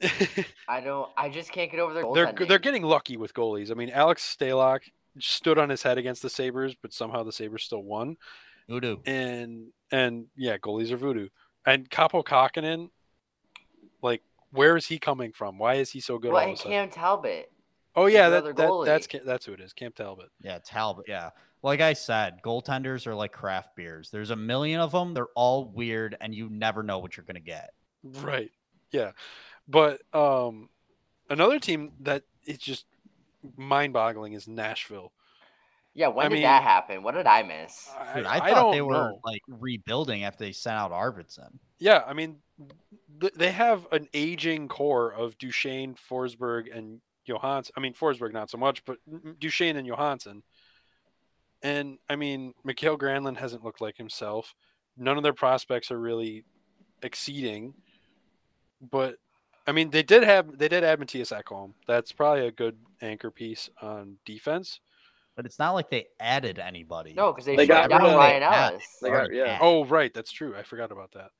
I don't. I just can't get over their they're goaltending. they're getting lucky with goalies. I mean, Alex Stalock stood on his head against the Sabres, but somehow the Sabres still won. Voodoo. And and yeah, goalies are voodoo. And Kaapo Kahkonen, like, where is he coming from? Why is he so good? Well, all and? Cam Talbot. oh yeah, another that, that goalie. that's Ca- that's who it is. Cam Talbot. Yeah, Talbot. Yeah. Like I said, goaltenders are like craft beers. There's a million of them. They're all weird, and you never know what you're gonna get. Right. Yeah. But um, another team that is just mind-boggling is Nashville. Yeah, when I did mean- that happen? What did I miss? Dude, I, I, I thought don't they were know. like rebuilding after they sent out Arvidsson. Yeah, I mean, th- they have an aging core of Duchene, Forsberg, and Johansen. I mean, Forsberg not so much, but Duchene and Johansen. And I mean, Mikael Granlund hasn't looked like himself. None of their prospects are really exceeding. But I mean, they did have they did add Mattias Ekholm. That's probably a good anchor piece on defense. But it's not like they added anybody. No, because they, They shut got down Ryan Yeah. Ellis. They got- yeah. Oh, right, that's true. I forgot about that.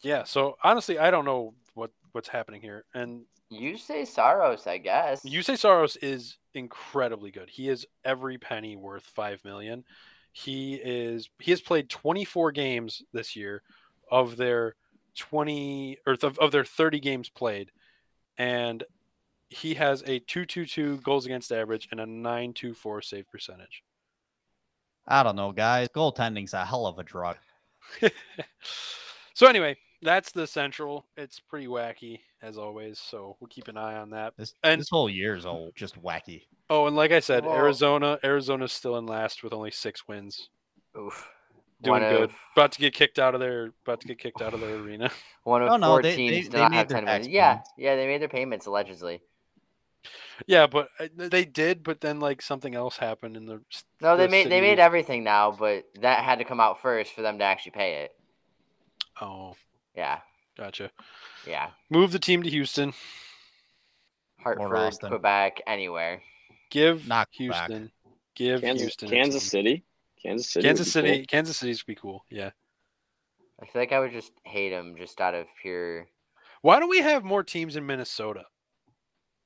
Yeah, so honestly, I don't know what what's happening here. And You say Saros, I guess. Juuse Saros is incredibly good. He is every penny worth five million. He is he has played 24 games this year of their 20 or th- of their 30 games played, and he has a 222 goals against average and a 924 save percentage. I don't know, guys. Goaltending's a hell of a drug. so anyway, that's the central. It's pretty wacky as always, so we'll keep an eye on that. This And- this whole year is all just wacky. Oh, and like I said, Whoa. Arizona, Arizona's still in last with only six wins. Oof. Doing one good. Of, About to get kicked out of their about to get kicked out of their arena. one of Oh, no, four they- teams they- they not have ten wins. Yeah, yeah, they made their payments allegedly. Yeah, but uh, they did, but then like something else happened in the s- No, they the made they made everything now, but that had to come out first for them to actually pay it. Oh, Yeah, gotcha. yeah. Move the team to Houston. Hartford, Austin. Quebec, anywhere. Give Knock back. Houston. Give Kansas, Houston. a Kansas team. City. Kansas City. would Kansas City. cool. Kansas City's be cool. Yeah. I feel like I would just hate them just out of pure. Why don't we have more teams in Minnesota?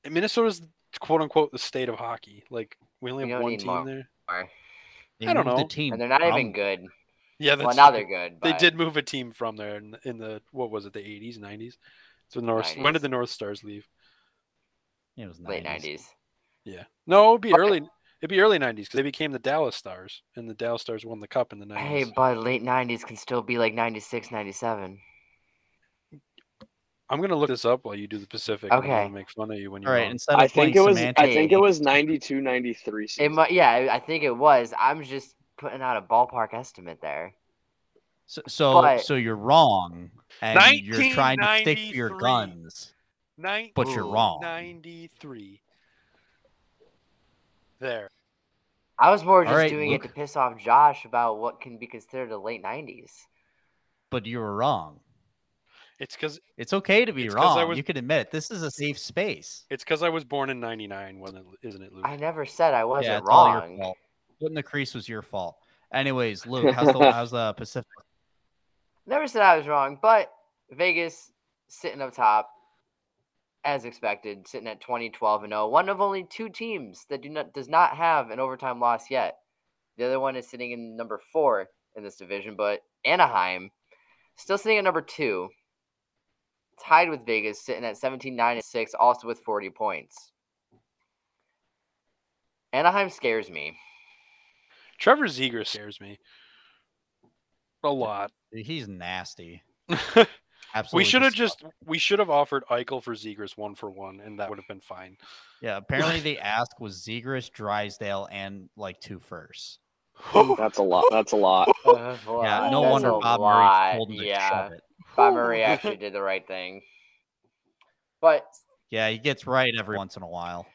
And Minnesota's quote unquote the state of hockey. Like we only We have don't one need team more. there. They I don't moved know. The team And they're not even good. Yeah, that's Well, now they're good. They but did move a team from there in, in the what was it, the eighties, nineties? So North. When did the North Stars leave? It was late 90s. Yeah. No, it'd be Okay. early. It'd be early nineties because they became the Dallas Stars, and the Dallas Stars won the cup in the Hey, nineties. but late nineties can still be like 96, 97. I'm gonna look this up while you do the Pacific. and I'm gonna Okay. make fun of you when you're right, wrong. instead of I think playing it was. semantic, I think it was 92, 93 It might. Yeah, I- I think it was. I'm just putting out a ballpark estimate there. so so, but- so you're wrong, and you're trying to stick to your guns, Nine- but you're wrong. 93. There. I was more just right, doing Luke. it to piss off Josh about what can be considered a late nineties. But you were wrong. It's because It's okay to be It's 'cause I wrong. was- You can admit it. This is a safe space. it's because I was born in '99, wasn't it? Isn't it, Luke? I never said I wasn't yeah, it's all your wrong. Putting the crease was your fault. Anyways, Luke, how's the how's the Pacific? Never said I was wrong, but Vegas sitting up top, as expected, sitting at 20, 12, and 0. One of only two teams that do not does not have an overtime loss yet. The other one is sitting in number four in this division, but Anaheim still sitting at number two, tied with Vegas, sitting at 17, 9, and 6, also with 40 points. Anaheim scares me. Trevor Zegras scares me a lot. He's nasty. Absolutely. we should have just we should have offered Eichel for Zegras one for one, and that would have been fine. Yeah, apparently the ask was Zegras, Drysdale, and like two firsts. That's a lot. That's a lot. Uh, well, Yeah, no that's wonder Bob lot, Murray told him to yeah. shove it. Bob Murray actually did the right thing. But Yeah, he gets right every once in a while.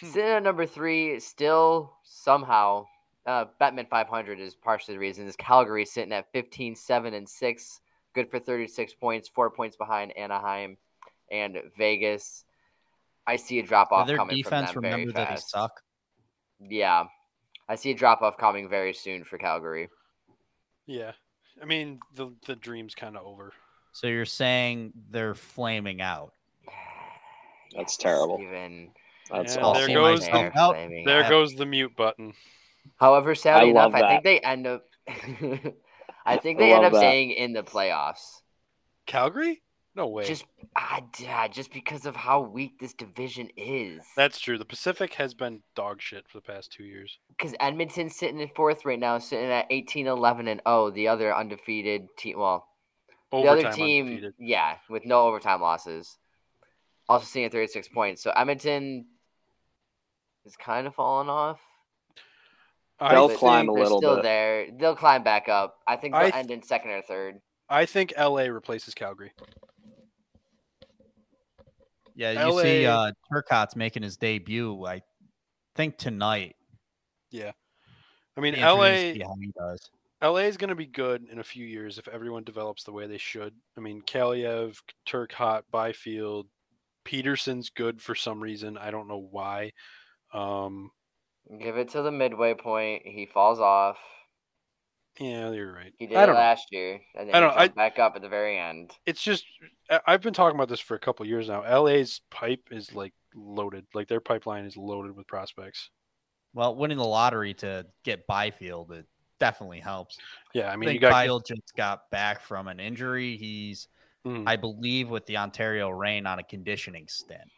sitting at number three, still somehow, uh, Batman 500 is partially the reason. Is Calgary sitting at 15, 7, and 6, good for 36 points, four points behind Anaheim and Vegas. I see a drop off Their coming defense, from them very remember that they suck. Yeah, I see a drop off coming very soon for Calgary. Yeah. I mean, the the dream's kind of over. So you're saying they're flaming out. That's terrible. Steven. That's Yeah, I'll there goes myself out. There goes the mute button. However, sadly I enough, I think they end up. I think I they end up that. staying in the playoffs. Calgary? No way. Just, ah, yeah, just because of how weak this division is. That's true. The Pacific has been dog shit for the past two years. Because Edmonton's sitting in fourth right now, sitting at 18, 11, and oh, the other undefeated team. Well, the other team, undefeated. yeah, with no overtime losses, also sitting at 36 points. So Edmonton is kind of falling off. I They'll but climb a they're little still bit. there. They'll climb back up. I think they'll I th- end in second or third. I think LA replaces Calgary. Yeah, you see LA uh Turcotte's making his debut, I think tonight. Yeah. I mean, LA interesting to see how he does. LA is going to be good in a few years if everyone develops the way they should. I mean, Kaliyev, Turcotte, Byfield, Petersen's good for some reason. I don't know why. Um, Give it to the midway point. He falls off. yeah, you're right. He did I it don't know. last year, and then I he don't- I- jumped back up at the very end. It's just I- I've been talking about this for a couple years now. LA's pipe is like loaded. Like their pipeline is loaded with prospects. Well, winning the lottery to get Byfield, it definitely helps. Yeah, I I mean, you got Byfield just got back from an injury. He's, Mhm. I believe, with the Ontario Reign on a conditioning stint.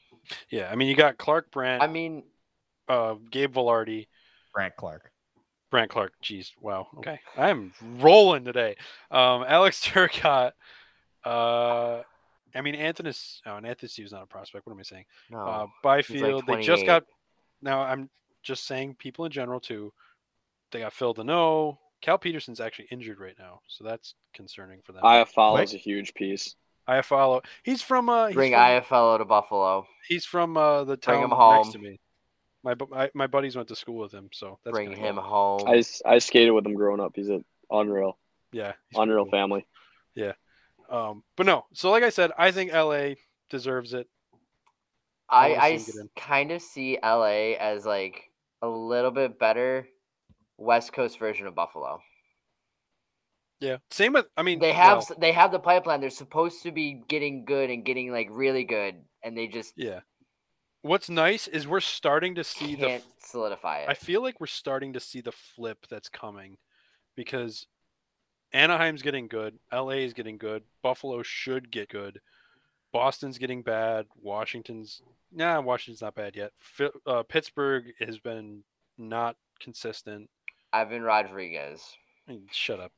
yeah, I mean, you got Clark Brandt, I mean, uh, Gabe Vilardi, Grant Clark. Brandt Clarke. Jeez, wow. Okay, I'm rolling today. Um, Alex Turcotte. Uh, I mean, Anthony. Oh, and Anthony Steve's not a prospect. What am I saying? no. Uh, Byfield. they just got. Now I'm just saying people in general too. They got Phil Danault. Cal Petersen's actually injured right now, so that's concerning for them. I, IFL is a huge piece. follow. He's from. Uh, he's Bring from, IFLO to Buffalo. He's from uh, the Bring him home. next to me. My, bu- my my buddies went to school with him, so that's Bring gonna him help. home. I, s- I skated with him growing up. He's an unreal, Yeah, unreal cool. family. Yeah, um, but no. So like I said, I think LA deserves it. I, wanna I see him get in. kind of see LA as like a little bit better West Coast version of Buffalo. Yeah. Same with. I mean, They have well, they have the pipeline. They're supposed to be getting good and getting like really good, and they just yeah. What's nice is we're starting to see the. can't f- solidify it. I feel like we're starting to see the flip that's coming, because Anaheim's getting good, LA is getting good, Buffalo should get good, Boston's getting bad, Washington's nah, Washington's not bad yet. Uh, Pittsburgh has been not consistent. Ivan Rodriguez. Shut up.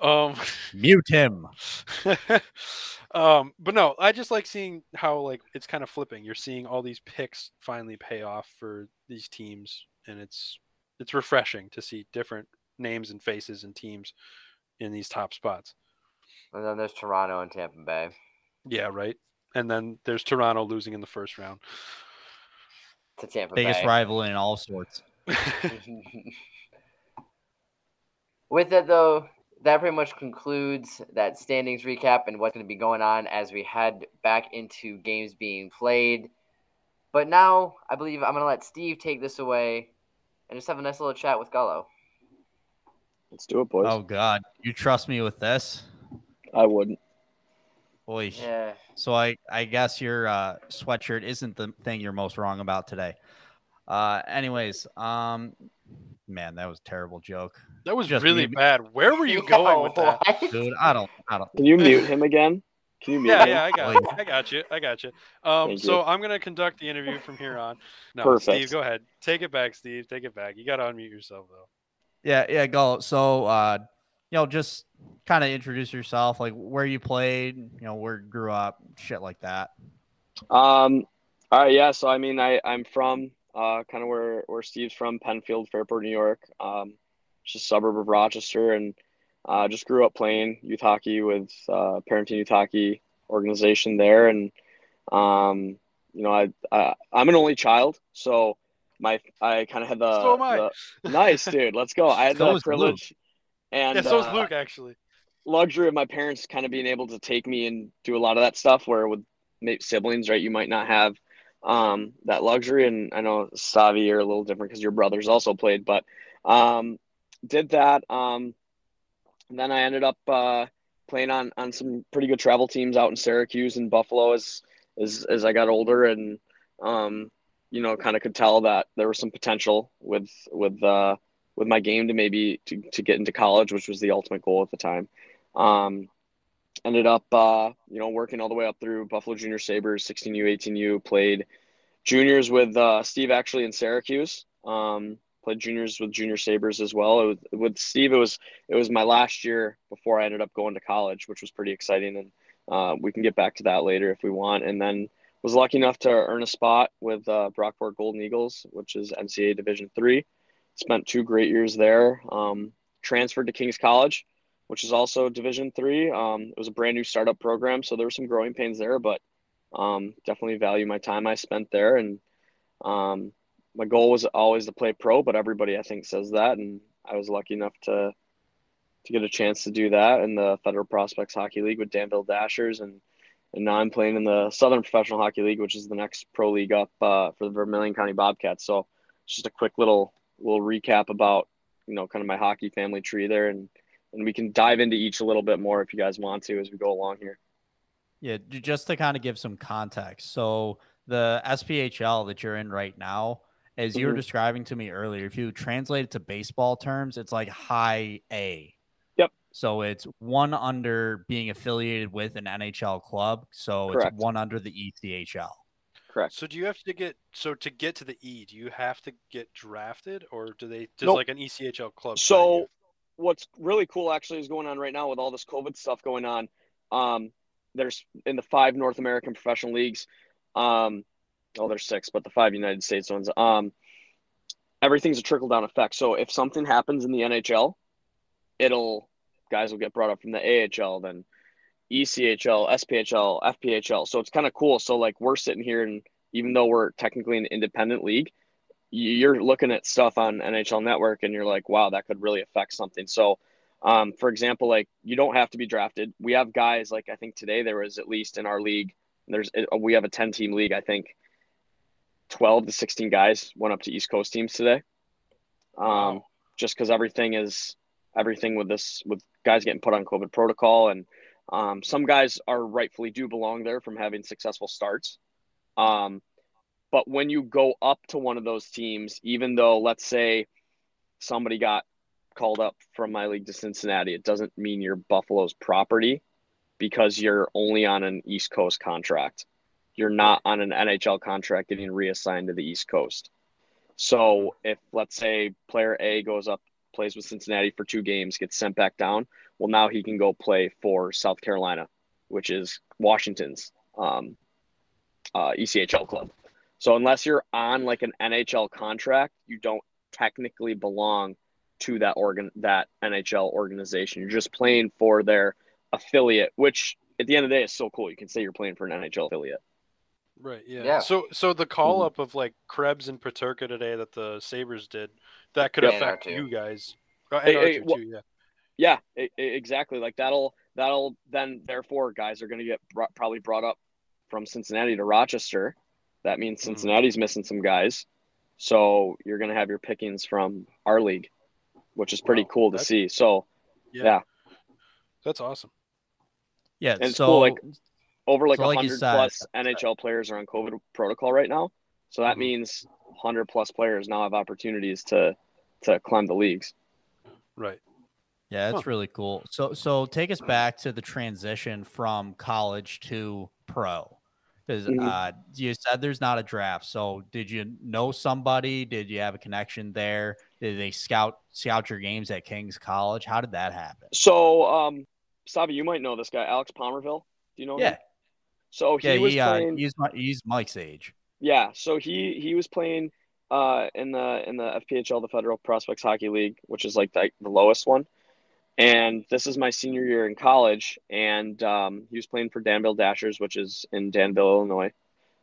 Um, Mute him. um, but no, I just like seeing how like it's kind of flipping. You're seeing all these picks finally pay off for these teams, and it's it's refreshing to see different names and faces and teams in these top spots. And then there's Toronto and Tampa Bay. Yeah, right. And then there's Toronto losing in the first round. To Tampa Biggest Bay. rival in all sorts. With it though, that pretty much concludes that standings recap and what's going to be going on as we head back into games being played. But now I believe I'm going to let Steve take this away and just have a nice little chat with Gullo. Let's do it, boys. Oh God, you trust me with this? I wouldn't. Boy. Yeah. So I, I guess your uh, sweatshirt isn't the thing you're most wrong about today. Uh, anyways, um, man, that was a terrible joke, that was Just really maybe- bad. Where were you going with that? Dude. I don't, I don't. Can you mute him again? Can you mute Yeah, him? yeah, I got, Wait. I got you, I got you. Um, Thank so you. I'm gonna conduct the interview from here on. No, Perfect. Steve, go ahead. Take it back, Steve. Take it back. You gotta unmute yourself though. Yeah, yeah, go. So, uh, you know, just kind of introduce yourself, like where you played, you know, where you grew up, shit like that. Um. All right. Yeah. So I mean, I I'm from uh kind of where where Steve's from, Penfield, Fairport, New York. Um, just a suburb of Rochester, and uh, just grew up playing youth hockey with uh, parenting youth hockey organization there, and um, you know I, I I'm an only child, so my I kind of had the, So am I. the- nice dude. Let's go. I had So the is Luke. privilege and yeah, so is uh, Luke actually. luxury of my parents kind of being able to take me and do a lot of that stuff where with maybe siblings right you might not have um, that luxury and i know savi you're a little different because your brothers also played but um, did that um, and then i ended up uh, playing on on some pretty good travel teams out in syracuse and buffalo as as, as i got older and um, you know kind of could tell that there was some potential with with uh, with my game to maybe to, to get into college which was the ultimate goal at the time um, ended up, uh, you know, working all the way up through Buffalo Junior Sabres, 16U, 18U, played juniors with uh, Steve actually in Syracuse. Um, played juniors with Junior Sabres as well. Was, with Steve, it was it was my last year before I ended up going to college, which was pretty exciting. And uh, we can get back to that later if we want. And then was lucky enough to earn a spot with uh, Brockport Golden Eagles, which is NCAA Division three. Spent two great years there. Um, transferred to King's College which is also Division Three. Um, it was a brand new startup program, so there were some growing pains there, but um, definitely value my time I spent there. And um, my goal was always to play pro, but everybody I think says that, and I was lucky enough to to get a chance to do that in the Federal Prospects Hockey League with Danville Dashers, and and now I'm playing in the Southern Professional Hockey League, which is the next pro league up uh, for the Vermilion County Bobcats. So just a quick little little recap about you know kind of my hockey family tree there and and we can dive into each a little bit more if you guys want to as we go along here. Yeah, just to kind of give some context. So the SPHL that you're in right now, as you were Mhm. describing to me earlier, if you translate it to baseball terms, it's like high A. Yep. So it's one under being affiliated with an NHL club. So Correct. it's one under the E ECHL. Correct. So do you have to get so to get to the E? Do you have to get drafted, or do they does Nope. like an E ECHL club? So what's really cool actually is going on right now with all this COVID stuff going on. Um, there's in the five North American professional leagues. Um, oh, there's six, but the five United States ones. Um, everything's a trickle down effect. So if something happens in the NHL, it'll guys will get brought up from the AHL, then ECHL, SPHL, FPHL. So it's kind of cool. So like we're sitting here, and even though we're technically an independent league, you're looking at stuff on NHL Network, and you're like, wow, that could really affect something. So, um, for example, like you don't have to be drafted. We have guys like I think today there was at least in our league. There's we have a ten team league. I think twelve to sixteen guys went up to East Coast teams today. Um, Wow. just because everything is everything with this with guys getting put on COVID protocol, and um, some guys are rightfully do belong there from having successful starts. Um, but when you go up to one of those teams, even though let's say somebody got called up from my league to Cincinnati, it doesn't mean you're Buffalo's property because you're only on an East Coast contract. You're not on an NHL contract getting reassigned to the East Coast. So if let's say player A goes up, plays with Cincinnati for two games, gets sent back down, well now he can go play for South Carolina, which is Washington's um, uh, ECHL club. So unless you're on like an NHL contract, you don't technically belong to that organ that NHL organization. You're just playing for their affiliate, which at the end of the day is so cool. You can say you're playing for an NHL affiliate. Right. Yeah. Yeah. So so the call Mm-hmm. up of like Krebs and Peterka today that the Sabres did that could Yep. affect And R2. you guys. Uh, Hey, hey, R2 too, yeah. Yeah, e- e- exactly. Like that'll that'll then therefore guys are going to get brought, probably brought up from Cincinnati to Rochester. That means Mhm. Cincinnati's missing some guys. So you're going to have your pickings from our league, which is pretty Wow, cool to see. So yeah. yeah. That's awesome. Yeah. And so cool, like- over like So a like 100 said- plus NHL players are on COVID protocol right now. So that Mhm. means 100 plus players now have opportunities to to climb the leagues. Right. Yeah, that's Huh. really cool. So so take us back to the transition from college to pro. Because Mhm. uh, you said there's not a draft. So did you know somebody? Did you have a connection there? Did they scout scout your games at King's College? How did that happen? So um Savi, you might know this guy, Alex Palmerville. Do you know him? So he yeah, was he, uh, playing he's he's Mike's age. Yeah, so he he was playing uh in the in the FPHL, the Federal Prospects Hockey League, which is like the, the lowest one. And this is my senior year in college, and um, he was playing for Danville Dashers, which is in Danville, Illinois,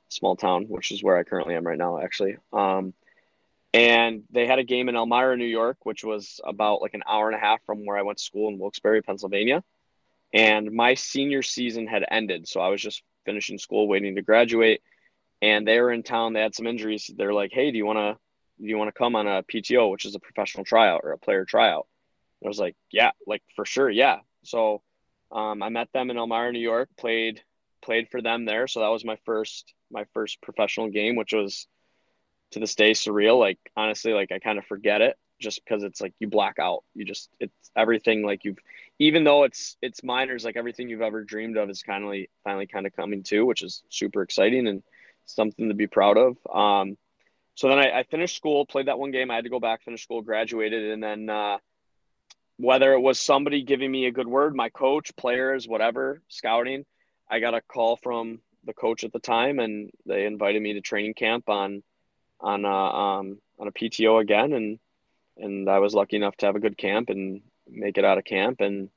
small town, which is where I currently am right now, actually. Um, and they had a game in Elmira, New York, which was about like an hour and a half from where I went to school in Wilkes-Barre, Pennsylvania. And my senior season had ended, so I was just finishing school, waiting to graduate. And they were in town. They had some injuries. They're like, "Hey, do you want to do you want to come on a PTO, which is a professional tryout or a player tryout?" I was like, yeah, like for sure, yeah. So um, I met them in Elmira, New York. Played played for them there. So that was my first my first professional game, which was to this day surreal. Like honestly, like I kind of forget it just because it's like you black out. You just it's everything like you've even though it's it's minors, like everything you've ever dreamed of is of finally kind of coming to, which is super exciting and something to be proud of. Um, so then I, I, finished school, played that one game. I had to go back, finish school, graduated, and then uh, whether it was somebody giving me a good word, my coach, players, whatever, scouting, I got a call from the coach at the time, and they invited me to training camp on on a, uh, um, on a PTO again, and and I was lucky enough to have a good camp and make it out of camp and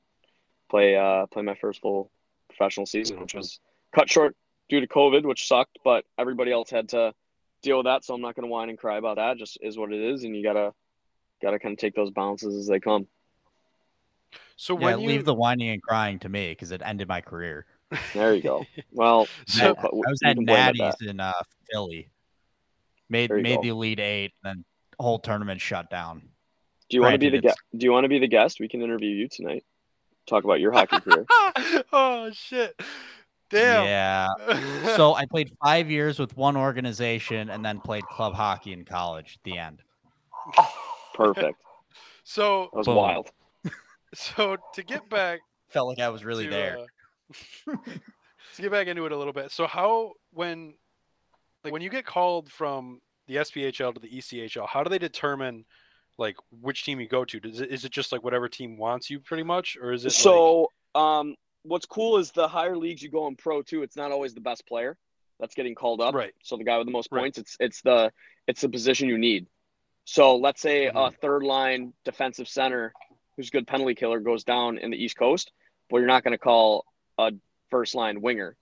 play uh, play my first full professional season, which was cut short due to COVID, which sucked, but everybody else had to deal with that, so I'm not going to whine and cry about that. Just is what it is, and you gotta gotta kind of take those bounces as they come. So when yeah, you... leave the whining and crying to me because it ended my career. There you go. Well, so, I was at Natty's in uh, Philly. Made made go. the Elite Eight, and then whole tournament shut down. Do you want to be the guest? Do you want to be the guest? We can interview you tonight. Talk about your hockey career. oh shit! Damn. Yeah. so I played five years with one organization, and then played club hockey in college. The end. Perfect. So that was Boom. wild. So to get back, felt like I was really to, there. Uh, to get back into it a little bit. So how when like when you get called from the SPHL to the ECHL, how do they determine like which team you go to? Does it, is it just like whatever team wants you pretty much, or is it so? Like... Um, what's cool is the higher leagues you go in pro too. It's not always the best player that's getting called up. Right. So the guy with the most points, right. it's it's the it's the position you need. So let's say mm-hmm. a third line defensive center who's a good penalty killer goes down in the East Coast, but you're not going to call a first line winger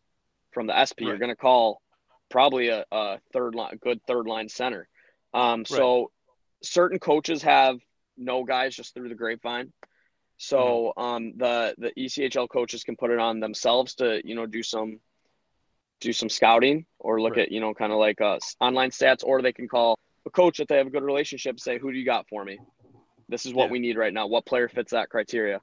from the SP. Right. You're going to call probably a, a, third line, good third line center. Um, right. Certain coaches have no guys just through the grapevine. So mm-hmm. um, the the ECHL coaches can put it on themselves to you know do some do some scouting or look right. at you know kind of like uh, online stats, or they can call a coach that they have a good relationship. Say, who do you got for me? This is what yeah. we need right now. What player fits that criteria?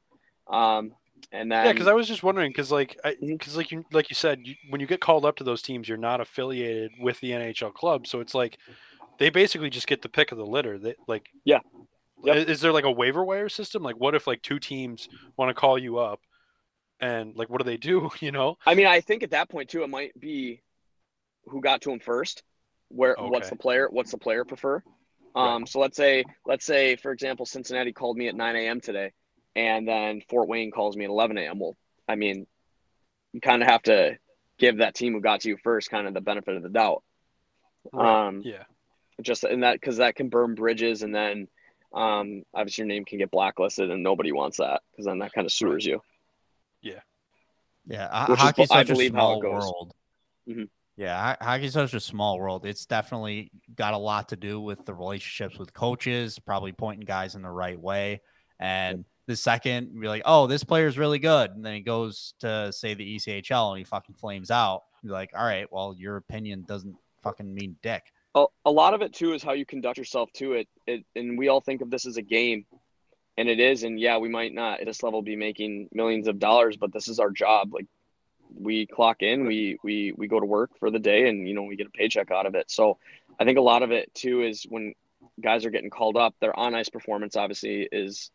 Um, and then yeah, because I was just wondering, because like, I because like you like you said, you, when you get called up to those teams, you're not affiliated with the NHL club, so it's like they basically just get the pick of the litter. They like yeah. Yep. Is there like a waiver wire system? Like, what if like two teams want to call you up, and like, what do they do? You know? I mean, I think at that point too, it might be who got to him first. Where okay. what's the player? What's the player prefer? Um, right. So let's say, let's say, for example, Cincinnati called me at 9 a.m. today, and then Fort Wayne calls me at 11 a.m. Well, I mean, you kind of have to give that team who got to you first kind of the benefit of the doubt. Right. Um, yeah. Just in that, because that can burn bridges, and then um, obviously your name can get blacklisted, and nobody wants that because then that kind of sewers you. Yeah. Yeah. Which Hockey's is, such a small world. Mm-hmm. Yeah, hockey's such a small world. It's definitely got a lot to do with the relationships with coaches, probably pointing guys in the right way. And the second you're like, oh, this player is really good, and then he goes to say the ECHL and he fucking flames out. You're like, all right, well, your opinion doesn't fucking mean dick. A, a lot of it too is how you conduct yourself to it. it. And we all think of this as a game, and it is. And yeah, we might not at this level be making millions of dollars, but this is our job. Like we clock in, we we we go to work for the day, and you know we get a paycheck out of it. So I think a lot of it too is when guys are getting called up, their on ice performance obviously is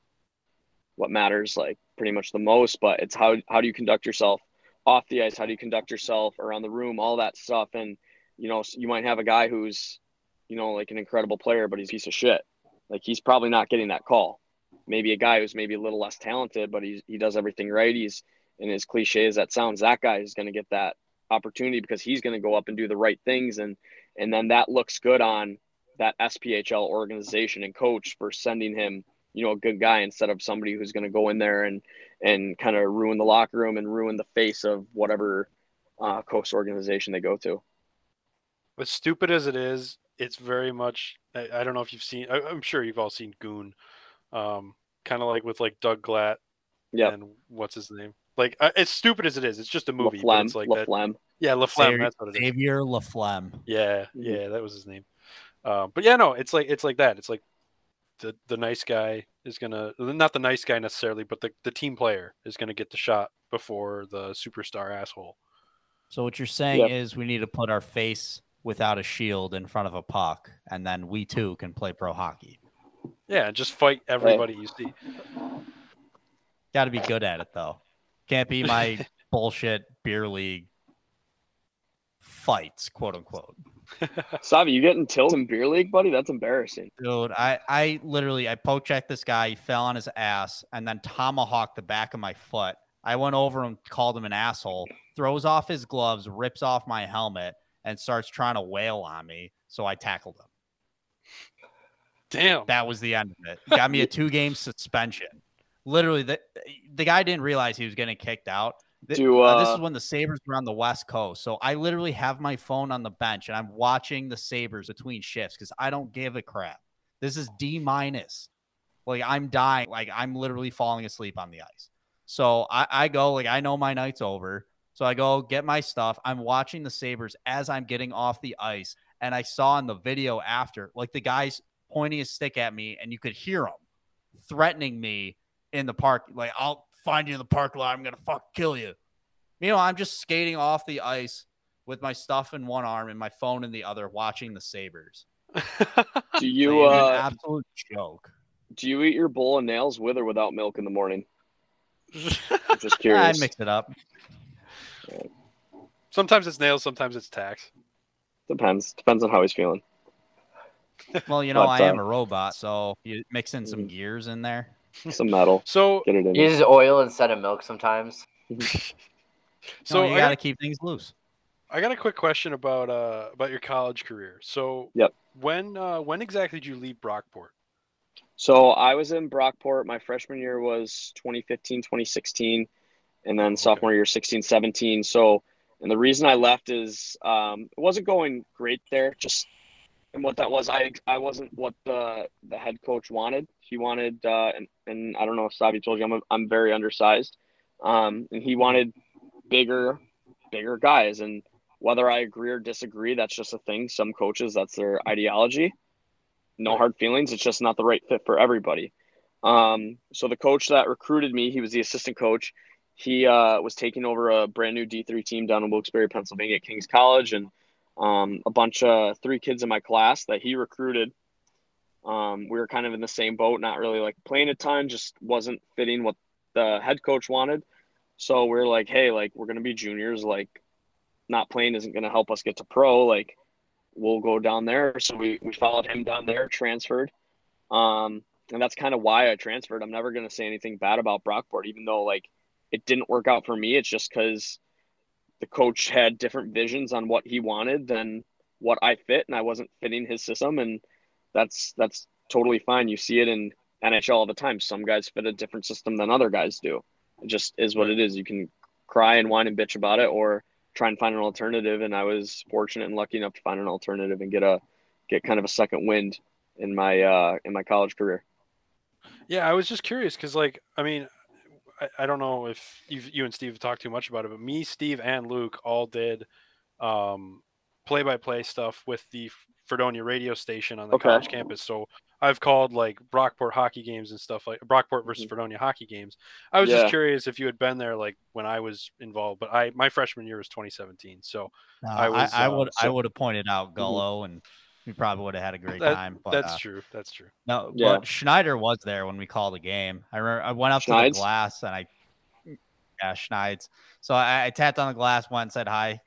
what matters like pretty much the most. But it's how how do you conduct yourself off the ice? How do you conduct yourself around the room? All that stuff, and you know you might have a guy who's you know like an incredible player, but he's a piece of shit. Like he's probably not getting that call. Maybe a guy who's maybe a little less talented, but he he does everything right. He's and as cliche as that sounds, that guy is going to get that opportunity because he's going to go up and do the right things, and and then that looks good on that SPHL organization and coach for sending him you know a good guy instead of somebody who's going to go in there and and kind of ruin the locker room and ruin the face of whatever uh, coast organization they go to. As stupid as it is, it's very much. I, I don't know if you've seen. I, am sure you've all seen Goon, um, kind of like with like Doug Glatt. Yeah. And what's his name? Like uh, as stupid as it is, it's just a movie. but it's like that. Laflamme. Yeah, Laflamme. Xavier, That's what it is. Xavier Laflamme. Yeah, Mhm. yeah, that was his name. Um, but yeah, no, it's like it's like that. It's like the the nice guy is gonna not the nice guy necessarily, but the the team player is gonna get the shot before the superstar asshole. So what you're saying Yep. is we need to put our face without a shield in front of a puck, and then we too can play pro hockey. Yeah, just fight everybody you see. Got to be good at it though. Can't be my bullshit beer league fights, quote unquote. Savi, you getting tilted in beer league, buddy? That's embarrassing. Dude, I, I literally I poke checked this guy. He fell on his ass and then tomahawked the back of my foot. I went over and called him an asshole, throws off his gloves, rips off my helmet, and starts trying to wail on me. So I tackled him. Damn. That was the end of it. Got me a two game suspension. Literally, the the guy didn't realize he was getting kicked out. Do, uh, this uh, is when the Sabres were on the West Coast. So I literally have my phone on the bench and I'm watching the Sabres between shifts because I don't give a crap. This is D minus. Like I'm dying. Like I'm literally falling asleep on the ice. So I, I go, like, I know my night's over. So I go get my stuff. I'm watching the Sabres as I'm getting off the ice. And I saw in the video after, like the guy's pointing his stick at me, and you could hear him threatening me in the park. Like, I'll find you in the park lot. I'm gonna fuck kill you. Meanwhile, I'm just skating off the ice with my stuff in one arm and my phone in the other, watching the Sabres. Do you Like, an uh, absolute joke. do you eat your bowl of nails with or without milk in the morning? I'm just curious. I curious. mix it up. Sometimes it's nails, sometimes it's tax. Depends. Depends on how he's feeling. Well, you know, But, I am uh, a robot, so you mix in some Mhm. gears in there. Some metal. So Get it in. He uses oil instead of milk sometimes. so no, you I, got to got, keep things loose. I got a quick question about uh about your college career. So Yep. when uh when exactly did you leave Brockport? So I was in Brockport. My freshman year was 2015, 2016, and then sophomore year 16, 17. So, and the reason I left is um, it wasn't going great there. Just and what that was, I I wasn't what the the head coach wanted. He wanted, uh, and and I don't know if Savi told you, I'm a, I'm very undersized, um, and he wanted bigger, bigger guys. And whether I agree or disagree, that's just a thing. Some coaches, that's their ideology no hard feelings. It's just not the right fit for everybody. Um, so the coach that recruited me, he was the assistant coach. He uh, was taking over a brand new D3 team down in Wilkes-Barre, Pennsylvania at King's College, and um, a bunch of three kids in my class that he recruited. Um, we were kind of in the same boat, not really like playing a ton, just wasn't fitting what the head coach wanted. So we are like, hey, like we're gonna be juniors, like not playing isn't gonna help us get to pro. Like we'll go down there. So we, we followed him down there, transferred. Um, and that's kind of why I transferred. I'm never going to say anything bad about Brockport, even though like it didn't work out for me. It's just because the coach had different visions on what he wanted than what I fit, and I wasn't fitting his system. And that's that's totally fine. You see it in NHL all the time. Some guys fit a different system than other guys do. It just is what it is. You can cry and whine and bitch about it, or try and find an alternative. And I was fortunate and lucky enough to find an alternative and get a get kind of a second wind in my uh, in my college career. Yeah, I was just curious because, like, I mean, I, I don't know if you you and Steve have talked too much about it, but me, Steve, and Luke all did um, play-by-play stuff with the Fredonia radio station on the Okay. college campus. So I've called like Brockport hockey games and stuff like Brockport versus Mhm. Fredonia hockey games. I was Yeah. just curious if you had been there like when I was involved, but I my freshman year was 2017. So No, I I, was, I, uh, would I would have pointed out Gullo, and we probably would have had a great That- time. But that's uh, true. That's true. no, Yeah. but Schneider was there when we called the game. I remember I went up to the glass and I, yeah, Schneids. So I, I tapped on the glass, went and said hi,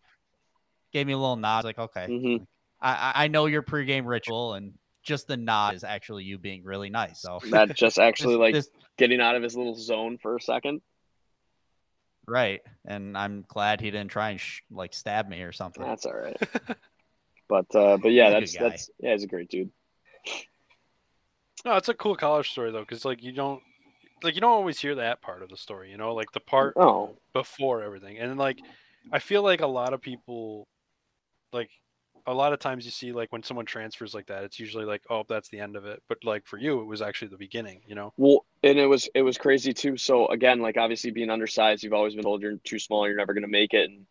gave me a little nod. I was like, okay, hmm I, I- I know your pregame ritual, and just the nod is actually you being really nice. So That just actually this- like this- getting out of his little zone for a second. right, and I'm glad he didn't try and sh- like stab me or something. That's all right. but uh, but yeah, that's that's yeah, he's a great dude. No, it's a cool college story though, because like you don't like you don't always hear that part of the story, you know, like the part Oh, before everything. And like I feel like a lot of people like a lot of times you see like when someone transfers like that, it's usually like, oh, that's the end of it. But like for you, it was actually the beginning, you know? well, and it was it was crazy too. So again, like obviously being undersized, you've always been told you're too small, you're never gonna make it, and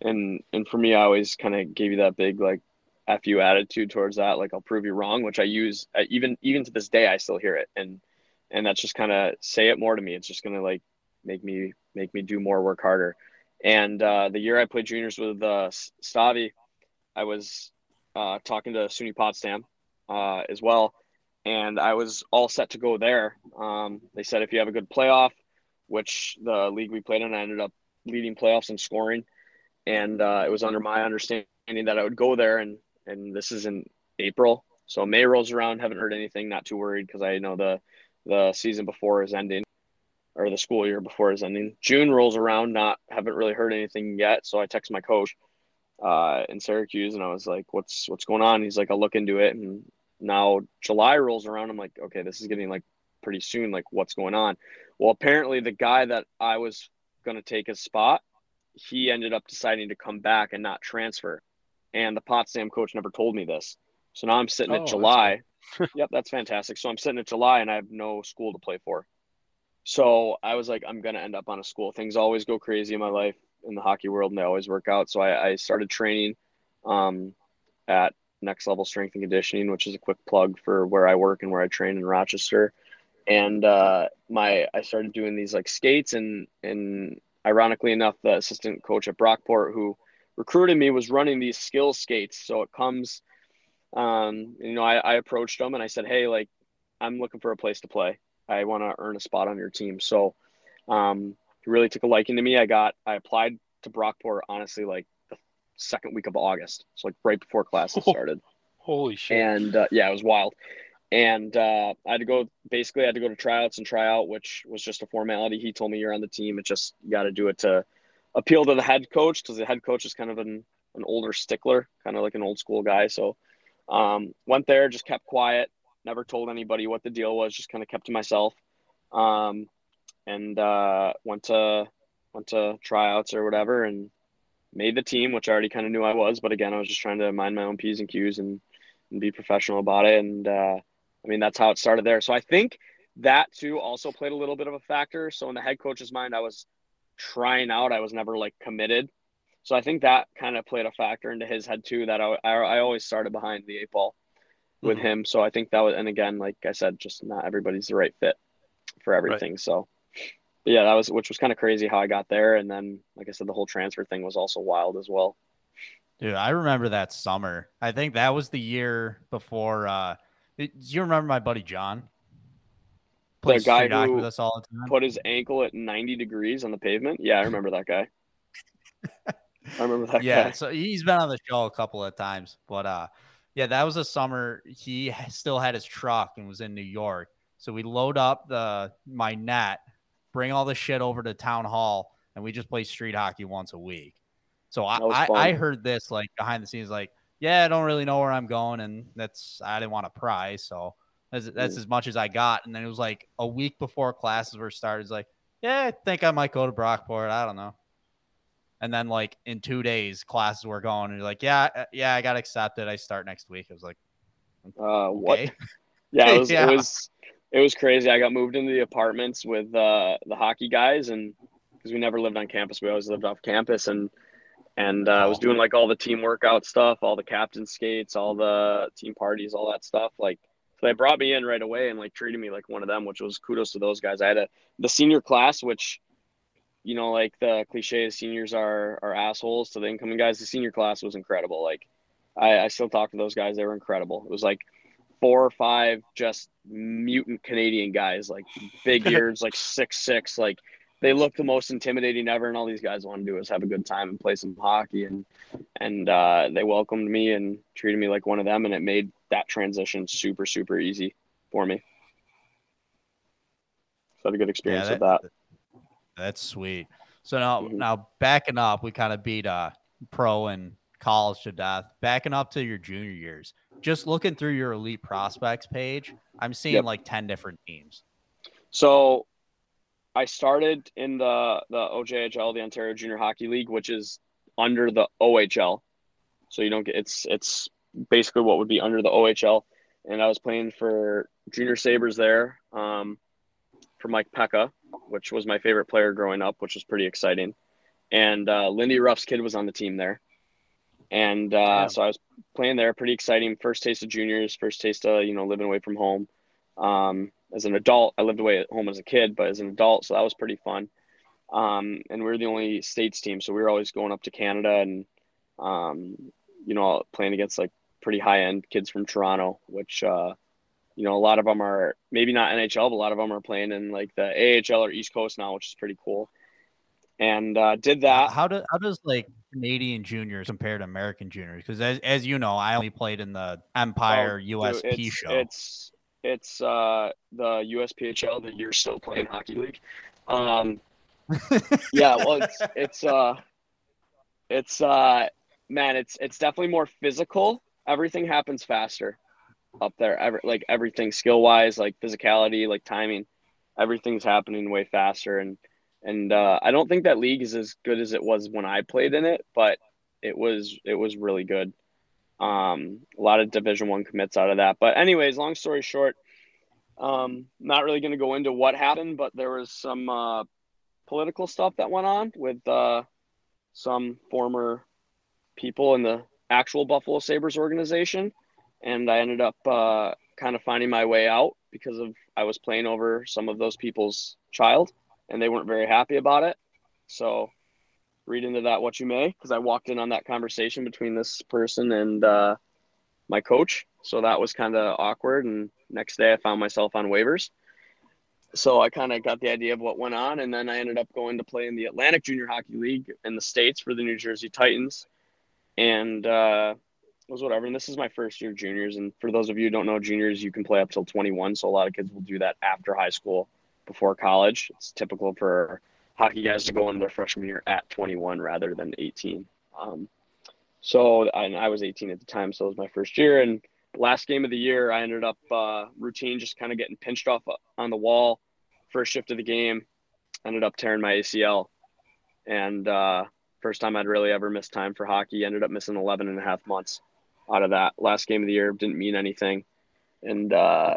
and and for me, I always kind of gave you that big like fu attitude towards that. Like I'll prove you wrong, which I use uh, even even to this day. I still hear it, and and that's just kind of say it more to me. It's just gonna like make me make me do more, work harder. And uh, the year I played juniors with uh, Stavi, I was uh, talking to SUNY Potsdam uh, as well, and I was all set to go there. Um, they said if you have a good playoff, which the league we played in, I ended up leading playoffs and scoring, and uh, it was under my understanding that I would go there, and and this is in April, so May rolls around, haven't heard anything, not too worried because I know the the season before is ending or the school year before is ending. June rolls around, not haven't really heard anything yet. So I text my coach uh, in Syracuse and I was like, "What's what's going on?" He's like, "I'll look into it." And now July rolls around. I'm like, "Okay, this is getting like pretty soon. Like, what's going on?" Well, apparently the guy that I was going to take his spot, he ended up deciding to come back and not transfer. And the Potsdam coach never told me this. So now I'm sitting Oh, at that's July. yep, that's fantastic. So I'm sitting at July and I have no school to play for. So I was like, I'm gonna end up on a school. Things always go crazy in my life in the hockey world, and they always work out. So I, I started training um, at Next Level Strength and Conditioning, which is a quick plug for where I work and where I train in Rochester. And uh, my I started doing these like skates, and and ironically enough, the assistant coach at Brockport who recruited me was running these skill skates. So it comes, um, you know, I, I approached him and I said, hey, like I'm looking for a place to play. I want to earn a spot on your team. So um, he really took a liking to me. I got I applied to Brockport honestly like the second week of August, so like right before classes started. Holy shit. And uh, yeah, it was wild. And uh, I had to go basically I had to go to tryouts and try out, which was just a formality. He told me you're on the team. It just you got to do it to appeal to the head coach because the head coach is kind of an an older stickler, kind of like an old school guy. So um, went there, just kept quiet, never told anybody what the deal was, just kind of kept to myself. Um, and uh, went to went to tryouts or whatever, and made the team, which I already kind of knew I was. But again, I was just trying to mind my own p's and q's and, and be professional about it. And uh, I mean, that's how it started there. So I think that too also played a little bit of a factor. So in the head coach's mind, I was trying out. I was never like committed. So I think that kind of played a factor into his head too. That I, I, I always started behind the eight ball with Mhm. him. So I think that was, and again, like I said, just not everybody's the right fit for everything. So but yeah, that was which was kind of crazy how I got there, and then like I said, the whole transfer thing was also wild as well. Dude, I remember that summer. I think that was the year before. Uh, do you remember my buddy John? Plays guy who with us all the time. Put his ankle at 90 degrees on the pavement. Yeah, I remember that guy. I remember that yeah, guy. so he's been on the show a couple of times, but uh, yeah, that was a summer. He still had his truck and was in New York, so we load up the my net, bring all the shit over to town hall, and we just play street hockey once a week. So I I. I heard this like behind the scenes, like, yeah, I don't really know where I'm going, and that's I didn't want to pry, so that's that's as much as I got. And then it was like a week before classes were started, it's like, yeah, I think I might go to Brockport. I don't know. And then like in two days, classes were going, and you're like, yeah, uh, yeah, I got accepted. I start next week. I was like, Uh, what? okay. Yeah, it was, Yeah. it was it was crazy. I got moved into the apartments with uh, the hockey guys, and because we never lived on campus, we always lived off campus, and and uh, I was doing like all the team workout stuff, all the captain skates, all the team parties, all that stuff. Like, so they brought me in right away and like treated me like one of them, which was kudos to those guys. I had a the senior class, which you know, like the cliche, seniors are are assholes to the incoming guys. The senior class was incredible. Like, I, I still talk to those guys; they were incredible. It was like four or five just mutant Canadian guys, like big ears, like six six, like they look the most intimidating ever. And all these guys want to do is have a good time and play some hockey. And and uh, they welcomed me and treated me like one of them, and it made that transition super super easy for me. So I had a good experience with that. That's sweet. So now, Mhm. now backing up, we kind of beat uh pro and college to death. Backing up to your junior years, just looking through your elite prospects page, I'm seeing Yep. like 10 different teams. So I started in the the OJHL, the Ontario Junior Hockey League, which is under the OHL. So you don't get it's it's basically what would be under the OHL. And I was playing for Junior Sabres there, um, for Mike Peca, which was my favorite player growing up, which was pretty exciting. And uh, Lindy Ruff's kid was on the team there. And uh, Yeah. so I was playing there, pretty exciting. First taste of juniors, first taste of, you know, living away from home um, as an adult. I lived away at home as a kid, but as an adult, so that was pretty fun. Um, and we were the only states team, so we were always going up to Canada and, um, you know, playing against like pretty high end kids from Toronto, which, uh, you know, a lot of them are maybe not NHL, but a lot of them are playing in like the AHL or East Coast now, which is pretty cool. And uh, did that. How do how does like Canadian juniors compare to American juniors? Because as, as you know, I only played in the Empire Oh, dude, USP it's, show. It's it's uh the USPHL that you're still playing hockey league. Um, yeah, well, it's it's uh, it's uh, man, it's it's definitely more physical. Everything happens faster up there. Like everything skill wise, like physicality, like timing, everything's happening way faster. And and uh, I don't think that league is as good as it was when I played in it, but it was it was really good. Um, a lot of Division One commits out of that. But anyways, long story short, um, not really going to go into what happened, but there was some uh, political stuff that went on with uh, some former people in the actual Buffalo Sabres organization, and I ended up uh, kind of finding my way out because of I was playing over some of those people's child, and they weren't very happy about it. So read into that what you may, because I walked in on that conversation between this person and uh, my coach. So that was kind of awkward. And next day I found myself on waivers. So I kind of got the idea of what went on. And then I ended up going to play in the Atlantic Junior Hockey League in the States for the New Jersey Titans. And uh, it was whatever. And this is my first year juniors. And for those of you who don't know, juniors, you can play up till 21. So a lot of kids will do that after high school, before college. It's typical for hockey guys to go into their freshman year at 21 rather than 18. Um, so and I was 18 at the time, so it was my first year. And last game of the year, I ended up uh, routine just kind of getting pinched off on the wall. First shift of the game, ended up tearing my ACL, and uh, first time I'd really ever missed time for hockey. Ended up missing 11 and a half months out of that. Last game of the year didn't mean anything, and uh,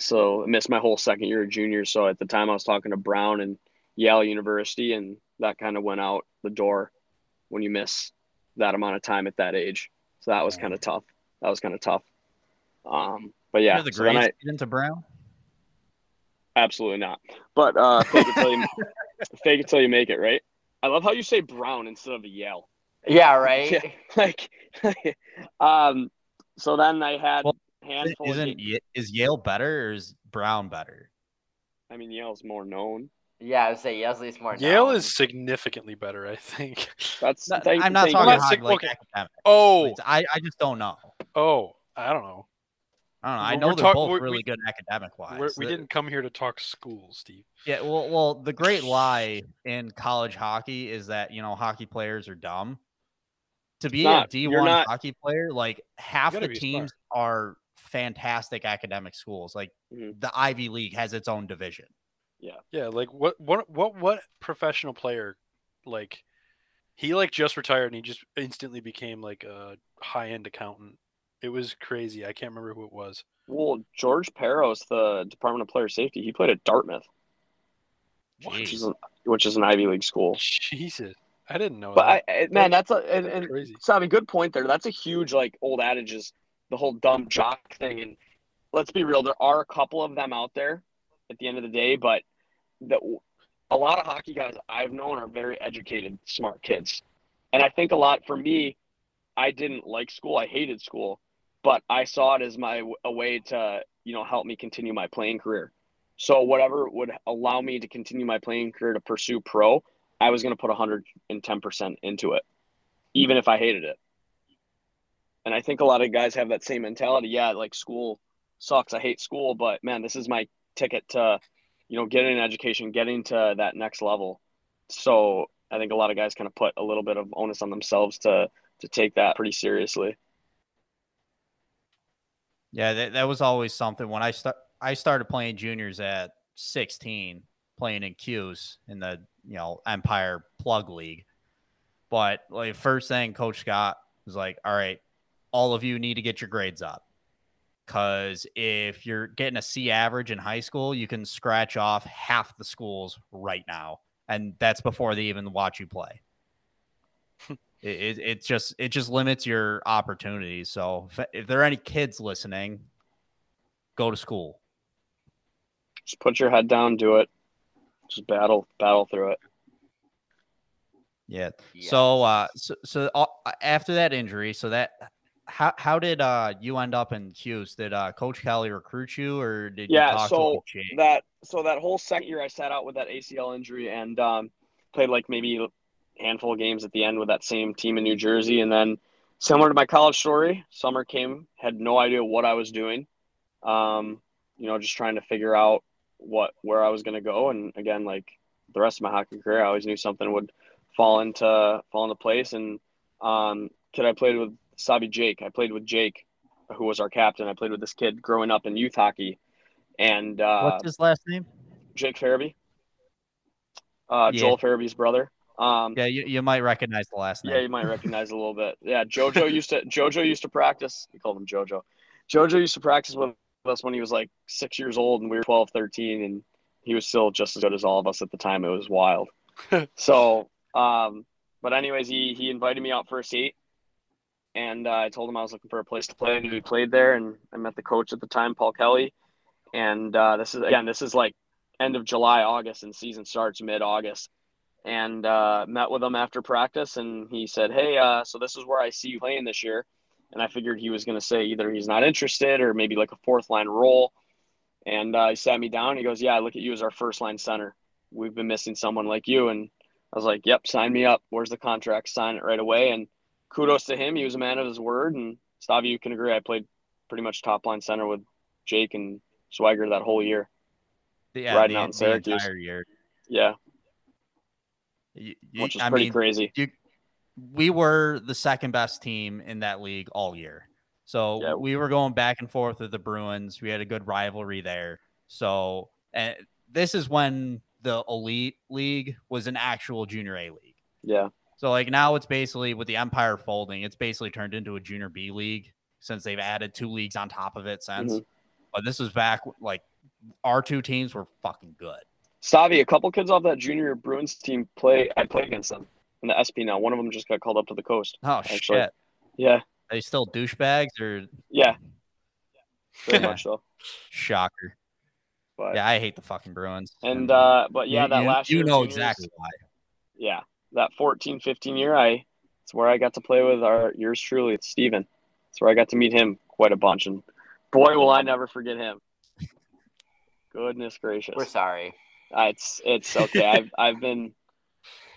so I missed my whole second year of junior. So at the time, I was talking to Brown and Yale University, and that kind of went out the door when you miss that amount of time at that age. So that was kind of tough. That was kind of tough. Um, but yeah, You're the so then I, into Brown. absolutely not. But uh, fake it till you fake it till you make it, right? I love how you say Brown instead of Yale. Yeah, right. Yeah, like, um, so then I had Well, handful. Isn't ga- Ye- is Yale better or is Brown better? I mean, Yale's more known. Yeah, I would say Yale's at least more. Yale known. is significantly better, I think. That's No, thank- I'm not talking you. not like okay. academic. Oh, I, I just don't know. oh, I don't know. I don't know. I We're- know we're they're talk- both we're- really we- good academic wise. We're, didn't come here to talk schools, Steve. Yeah, well, well, the great lie in college hockey is that you know hockey players are dumb. To be not. a D one not- hockey player, like half the be teams are fantastic academic schools. Like Mhm. the Ivy League has its own division. Yeah, yeah, like what what what what professional player like he like just retired and he just instantly became like a high end accountant. It was crazy. I can't remember who it was. Well, George Parros, the Department of Player Safety, he played at Dartmouth, which is an, which is an Ivy League school. Jesus, I didn't know But that. I man, that's a and, and crazy. Stavi, good point there. That's a huge like old adage is the whole dumb jock thing. And let's be real, there are a couple of them out there at the end of the day, but the, a lot of hockey guys I've known are very educated, smart kids. And I think a lot for me, I didn't like school. I hated school, but I saw it as my a way to, you know, help me continue my playing career. So whatever would allow me to continue my playing career to pursue pro, I was going to put 110% into it, even if I hated it. And I think a lot of guys have that same mentality. Yeah, like school sucks. I hate school, but man, this is my ticket to, you know, getting an education, getting to that next level. So I think a lot of guys kind of put a little bit of onus on themselves to to take that pretty seriously. Yeah, that, that was always something when I start. I started playing juniors at 16, playing in Q's in the you know Empire Plug League. But like first thing, Coach Scott was like, "All right, all of you need to get your grades up, because if you're getting a C average in high school, you can scratch off half the schools right now, and that's before they even watch you play." it, it, it just it just limits your opportunities. So if, if there are any kids listening, go to school. Just put your head down, do it. Just battle battle through it. Yeah. So uh so so uh, after that injury, so that how how did uh you end up in Hughes? Did uh Coach Kelly recruit you or did yeah, you talk so to that so that whole second year I sat out with that ACL injury and um, played like maybe a handful of games at the end with that same team in New Jersey and then similar to my college story, summer came, had no idea what I was doing. Um, you know, just trying to figure out what where I was going to go and again like the rest of my hockey career, I always knew something would fall into fall into place and um kid I played with Stavi Jake. I played with Jake who was our captain. I played with this kid growing up in youth hockey and uh, What's his last name? Jake Farabee, uh, Yeah. Joel Farabee's brother. Um, Yeah, you, you might recognize the last name. yeah, you might recognize a little bit. Yeah, JoJo used to JoJo used to practice. We called him JoJo. JoJo used to practice with us when he was like six years old, and we were 12, 13, and he was still just as good as all of us at the time. It was wild. so, um, but anyways, he he invited me out for a seat, and uh, I told him I was looking for a place to play. and we played there, and I met the coach at the time, Paul Kelly. And uh, this is again, this is like end of July, August, and season starts mid August. And uh, met with him after practice, and he said, "Hey, uh, so this is where I see you playing this year." And I figured he was going to say either he's not interested or maybe like a fourth line role. And uh, he sat me down. He goes, "Yeah, I look at you as our first line center. We've been missing someone like you." And I was like, "Yep, sign me up. Where's the contract? Sign it right away." And kudos to him. He was a man of his word. And Stavi, you can agree. I played pretty much top line center with Jake and Swagger that whole year. yeah, riding the, out in the Syracuse. entire year. Yeah, You- you- which is I pretty mean, crazy. we were the second best team in that league all year. So Yeah. we were going back and forth with the Bruins. We had a good rivalry there. So and this is when the elite league was an actual junior A league. Yeah, So like now it's basically with the Empire folding, it's basically turned into a junior B league since they've added two leagues on top of it since. Mhm. But this was back like our two teams were fucking good. Stavi, a couple kids off that junior Bruins team play. I play against them in the SP now. One of them just got called up to the coast. Oh Actually. shit. Yeah, Are they still douchebags or yeah, very much so. shocker? But Yeah, I hate the fucking Bruins. and uh, but yeah, you, that you- last you year, know juniors- exactly why. yeah, that 14, 15 year, I it's where I got to play with our yours truly, it's Steven. It's where I got to meet him quite a bunch, and boy, will I never forget him. Goodness gracious, We're sorry. Uh, it's it's okay. I've I've been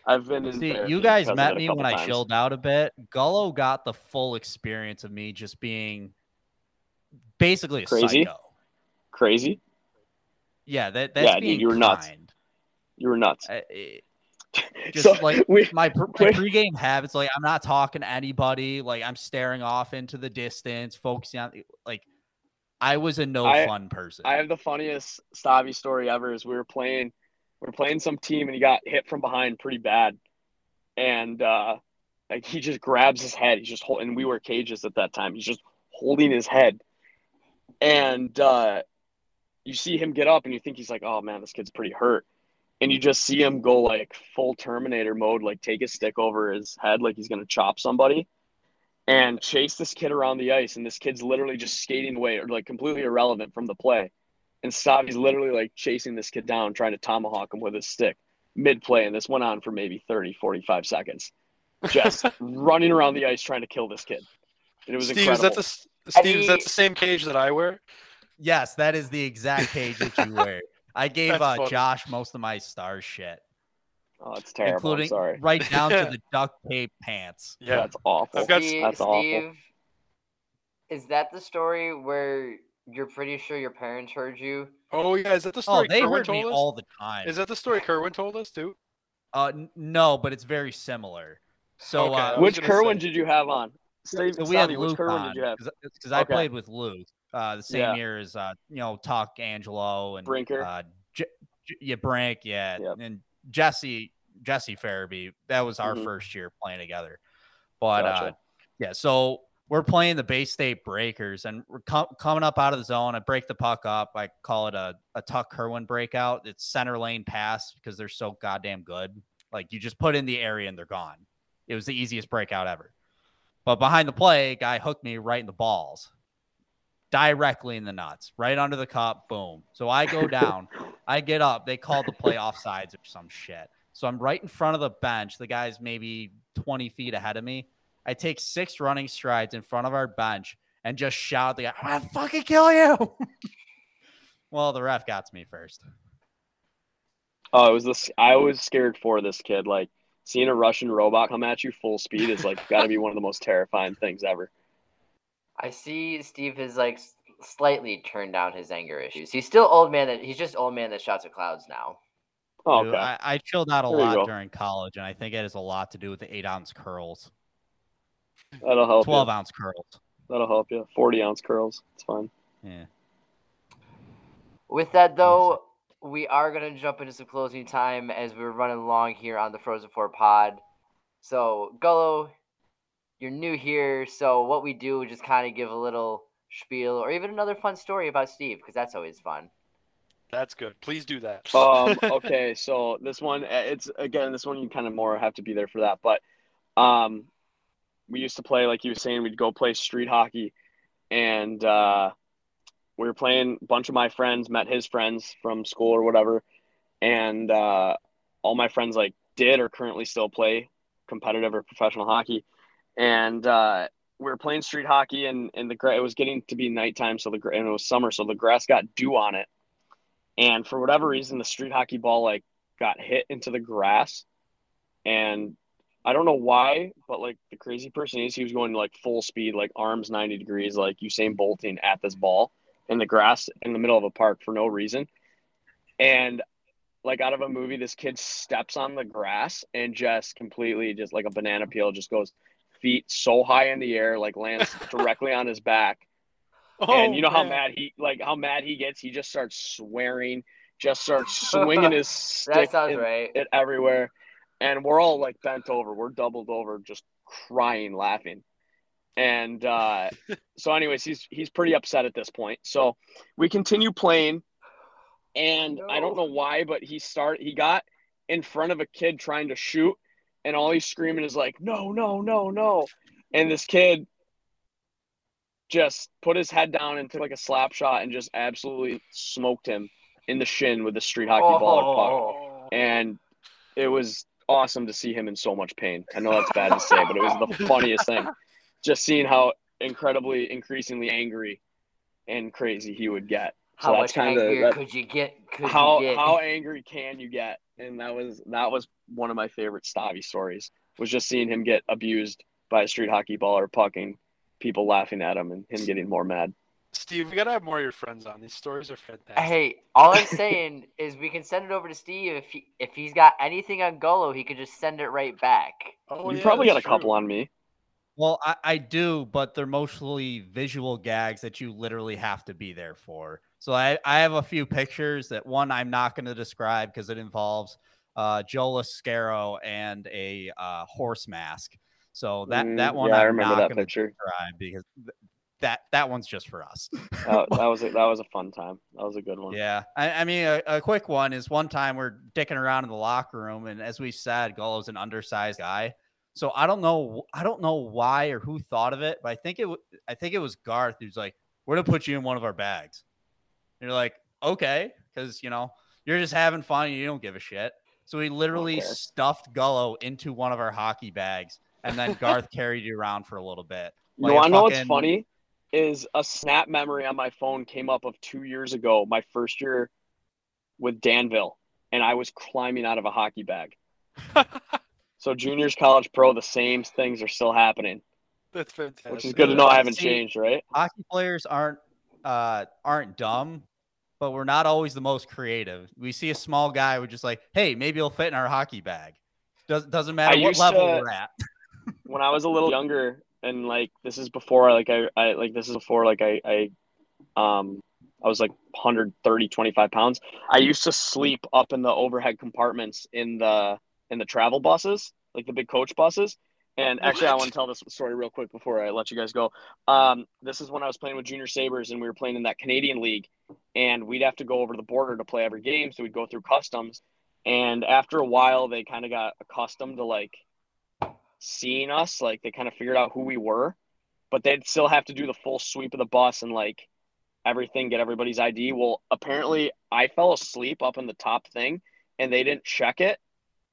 I've been in See, you guys met me when I chilled out a bit. Gullo got the full experience of me just being basically a Crazy? psycho. Crazy, Yeah, that that's Yeah, dude, being you were nuts. kind. you were nuts. Uh, it- just so like we my, my pregame habits, like I'm not talking to anybody. Like I'm staring off into the distance, focusing on like I was a no I- fun person. I have the funniest Stavi story ever. Is we were playing, we were playing some team and he got hit from behind pretty bad, and uh, like he just grabs his head. He's just holding. We were cages at that time. He's just holding his head, and uh, you see him get up and you think he's like, oh man, this kid's pretty hurt, and you just see him go like full Terminator mode, like take his stick over his head, like he's gonna chop somebody. And chase this kid around the ice, and this kid's literally just skating away, or like completely irrelevant from the play. And Stavi's literally like chasing this kid down, trying to tomahawk him with his stick mid play. And this went on for maybe 30, 45 seconds. Just running around the ice trying to kill this kid. And it was Steve, incredible. is that the s- Steve, is that the same cage that I wear? yes, that is the exact cage that you wear. I gave uh. Josh most of my star shit, oh, it's terrible. I'm including sorry. right down to the duct tape pants. Yeah. That's awful. I've got- Steve, That's awful. Steve, is that the story where you're pretty sure your parents heard you? Oh yeah, is that the story? Oh, story they Kerwin heard me us? all the time. Is that the story Kerwin told us too? Uh, no, but it's very similar. So, Okay, uh, Which gonna Kerwin say- did you have on? Steve, so we had Stavi, which Luke Kerwin on did you have? because I Okay. played with Luke. uh, the same Yeah. year as uh, you know Tuck Angelo and Brinker. Uh, J- J- yeah, Brink, yeah, Yep. and Jesse Jesse Farabee. That was our Mhm. first year playing together. But uh, yeah, so we're playing the Bay State Breakers, and we're com- coming up out of the zone. I break the puck up. I call it a, a Tuck Kerwin breakout. It's center lane pass because they're so goddamn good. Like you just put in the area and they're gone. It was the easiest breakout ever. But behind the play, guy hooked me right in the balls, directly in the nuts, right under the cup. Boom. So I go down. I get up. They called the play offsides or some shit. So I'm right in front of the bench. The guy's maybe 20 feet ahead of me. I take six running strides in front of our bench and just shout at the guy, I'm gonna fucking kill you. well, the ref got to me first. Oh, it was this. I was scared for this kid. Like seeing a Russian robot come at you full speed is like got to be one of the most terrifying things ever. I see Steve has like slightly turned down his anger issues. He's still old man that he's just old man that shouts at clouds now. Oh, Dude. I, I chilled out a There lot during college, and I think it has a lot to do with the eight ounce curls, That'll help 12 you. ounce curls. That'll help you. Forty ounce curls. It's fine. Yeah. With that though, we are gonna jump into some closing time as we're running along here on the Frozen Four Pod. So Gullo, you're new here, so what we do is just kind of give a little spiel or even another fun story about Steve because that's always fun. That's good. Please do that. Um, okay, so this one, uh, it's again, this one you kind of more have to be there for that. But um, we used to play, like you were saying, we'd go play street hockey, and uh, we were playing. A bunch of my friends met his friends from school or whatever, and uh, all my friends like did or currently still play competitive or professional hockey, and uh, we were playing street hockey, and and the it was getting to be nighttime, so the and it was summer, so the grass got dew on it. And for whatever reason the street hockey ball like got hit into the grass. And i don't know why but like the crazy person is he was going like full speed like arms 90 degrees like usain bolting at this ball in the grass in the middle of a park for no reason. And like out of a movie this kid steps on the grass and just completely just like a banana peel just goes feet so high in the air like lands directly on his back Oh, and you know how Oh, mad he like how mad he gets. He just starts swearing, just starts swinging his stick sounds in- right. it everywhere, and we're all like bent over. We're doubled over, just crying, laughing. And uh, so, anyways, he's he's pretty upset at this point. So we continue playing, and I don't know why, but he start he got in front of a kid trying to shoot, and all he's screaming is like, "No, no, no, no!" And this kid just put his head down and took like a slap shot and just absolutely smoked him in the shin with the street hockey oh. ball or puck. Oh. And it was awesome to see him in so much pain. I know that's bad to say, but it was the funniest thing. Just seeing how incredibly, increasingly angry and crazy he would get. So How that's much angrier that- could you get? Could how you get? how angry can you get? And that was that was one of my favorite Stavi stories. Was just seeing him get abused by a street hockey ball or puck people laughing at him and him getting more mad. Steve, we gotta have more of your friends on. These stories are fantastic. Hey, all I'm saying is we can send it over to Steve if he if he's got anything on Gullo, he could just send it right back. oh, you yeah, probably got a that's couple on me. Well, I, I do, but they're mostly visual gags that you literally have to be there for. So I, I have a few pictures that one I'm not going to describe because it involves uh, Joe Lascaro and a uh, horse mask. So that Mm, that one yeah, I I'm remember not that going to describe because th- that that one's just for us. That, that was a, that was a fun time. That was a good one. Yeah, I, I mean, a, a quick one is one time we're dicking around in the locker room, and as we said, Gullo's an undersized guy. So I don't know, I don't know why or who thought of it, but I think it, I think it was Garth who's like, "We're gonna put you in one of our bags." And you're like, "Okay," because you know you're just having fun, and you don't give a shit. So we literally Okay. stuffed Gullo into one of our hockey bags, and then Garth carried you around for a little bit. You Like a want to know what's funny? Is a snap memory on my phone came up of two years ago, my first year with Danville, and I was climbing out of a hockey bag. So juniors, college, pro, the same things are still happening, That's fantastic. which is good to know. I haven't See- changed, right? hockey players aren't uh aren't dumb, but we're not always the most creative. We see a small guy, we're just like, hey, maybe he'll fit in our hockey bag. Does doesn't matter I what level to- we're at. when I was a little younger, and like this is before like I, I like this is before like I, I Um, I was like 130, 25 pounds. I used to sleep up in the overhead compartments in the in the travel buses, like the big coach buses. And actually, I want to tell this story real quick before I let you guys go. Um, this is when I was playing with Junior Sabres, and we were playing in that Canadian League, and we'd have to go over the border to play every game. So we'd go through customs, and after a while, they kind of got accustomed to like seeing us. Like they kind of figured out who we were, but they'd still have to do the full sweep of the bus and like everything, get everybody's ID. Well, apparently, I fell asleep up in the top thing, and they didn't check it.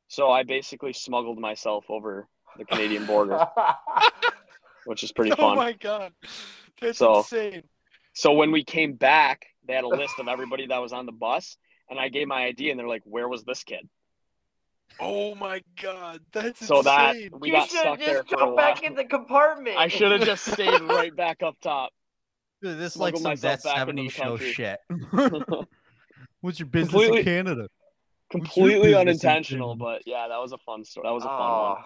So I basically smuggled myself over the Canadian border, which is pretty oh fun. Oh my god, that's So- insane. So when we came back, they had a list of everybody that was on the bus, and I gave my ID, and they're like, "Where was this kid?" Oh my god, that's So that we you got should stuck there just for a go while. back in the compartment. I should have just stayed right back up top. Dude, this is like Smuggle some myself that back 70s show shit. What's your business Completely- in Canada? Completely unintentional, in- but yeah, that was a fun story. That was a fun Oh,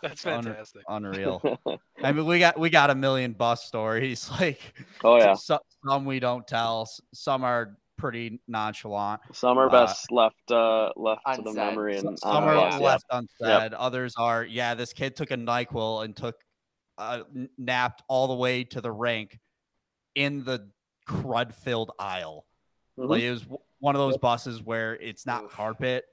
That's Unre- fantastic. Unreal. I mean, we got we got a million bus stories. Like, oh yeah, so, some we don't tell. Some are pretty nonchalant. some are Uh, best left uh left to the memory and some on the are yeah. left unsaid. Others are, yeah, this kid took a Nyquil and took uh, n- napped all the way to the rink in the crud filled aisle. Mhm. Like it was one of those buses where it's not carpet,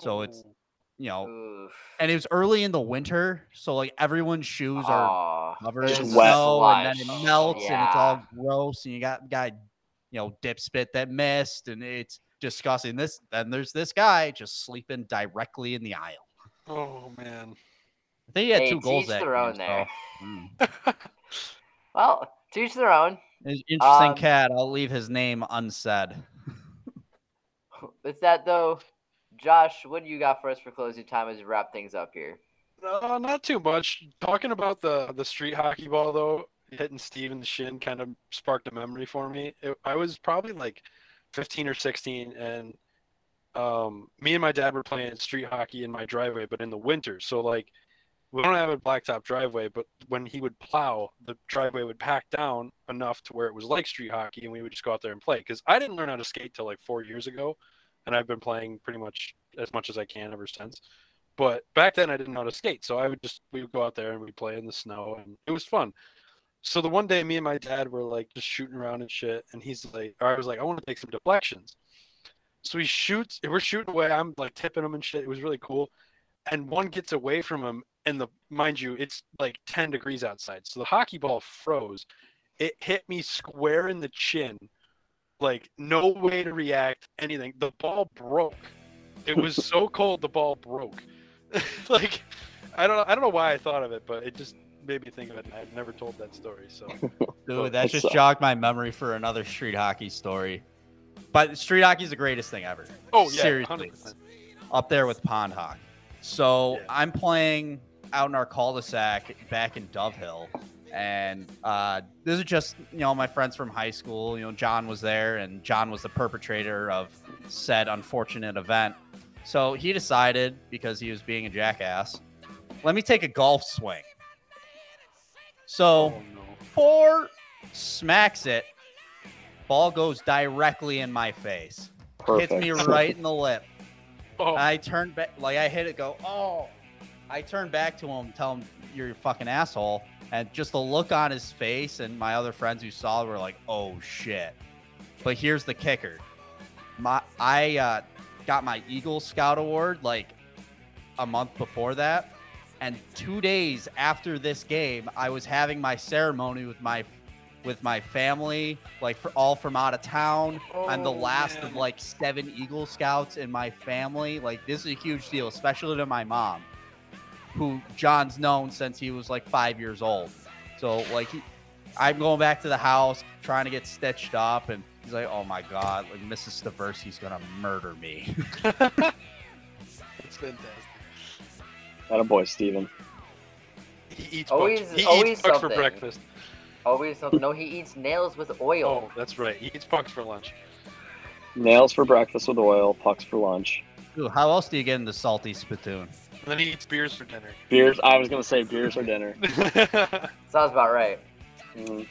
so it's Ooh. You know, oof. and it was early in the winter, so like everyone's shoes are Oh, covered it's in snow, and then it melts, and it's all gross, and you got guy, you know, dip spit that missed, and it's disgusting. This then there's this guy just sleeping directly in the aisle. Oh man. I think he had Hey, two goals each that their game, own so, there. mm. Well, to each their own. An Interesting Um, cat. I'll leave his name unsaid. Is that though, Josh, what do you got for us for closing time as we wrap things up here? No, not too much. Talking about the the street hockey ball though, hitting Steve in the shin kind of sparked a memory for me. It, I was probably like 15 or 16, and um, me and my dad were playing street hockey in my driveway, but in the winter. So like, we don't have a blacktop driveway, but when he would plow, the driveway would pack down enough to where it was like street hockey, and we would just go out there and play. Because I didn't learn how to skate till like four years ago, and I've been playing pretty much as much as I can ever since. But back then I didn't know how to skate, so I would just we would go out there and we'd play in the snow, and it was fun. So the one day, me and my dad were like just shooting around and shit, and he's like, I was like, I want to take some deflections. So he shoots, we're shooting away. I'm like tipping him and shit. It was really cool. And one gets away from him, and the mind you, it's like 10 degrees outside. So the hockey ball froze. It hit me square in the chin. Like no way to react, anything. The ball broke. It was so cold the ball broke. like I don't I don't know why I thought of it, but it just made me think of it. and I've never told that story. So Dude, that just jogged my memory for another street hockey story. But street hockey is the greatest thing ever. Oh yeah, seriously, 100%. up there with pond hockey. So Yeah. I'm playing out in our cul-de-sac back in Dove Hill, and uh, this is just you know my friends from high school. You know, John was there, and John was the perpetrator of said unfortunate event. So he decided because he was being a jackass, let me take a golf swing. So Oh no. four smacks it. Ball goes directly in my face. Perfect. Hits me right in the lip. Oh, I turn back, like I hit it, go, oh. I turn back to him, tell him you're a fucking asshole. And just the look on his face, and my other friends who saw it were like, oh shit. But here's the kicker my I uh, got my Eagle Scout Award like a month before that. And two days after this game, I was having my ceremony with my with my family, like for all from out of town. I'm the Oh, last man. of like seven Eagle Scouts in my family. Like this is a huge deal, especially to my mom, who John's known since he was like five years old. So like he, I'm going back to the house trying to get stitched up, and he's like, "Oh my god, like Mrs. Staversi's gonna murder me." it's fantastic. That a boy, Steven. He eats Always- bugs. He always eats bugs for breakfast. Always something. No, he eats nails with oil. Oh, that's right. He eats bugs for lunch. Nails for breakfast with oil, pucks for lunch. Ooh, how else do you get into salty spittoon? And then he eats beers for dinner. Beers. I was gonna say beers for dinner. Sounds about right. Mhm.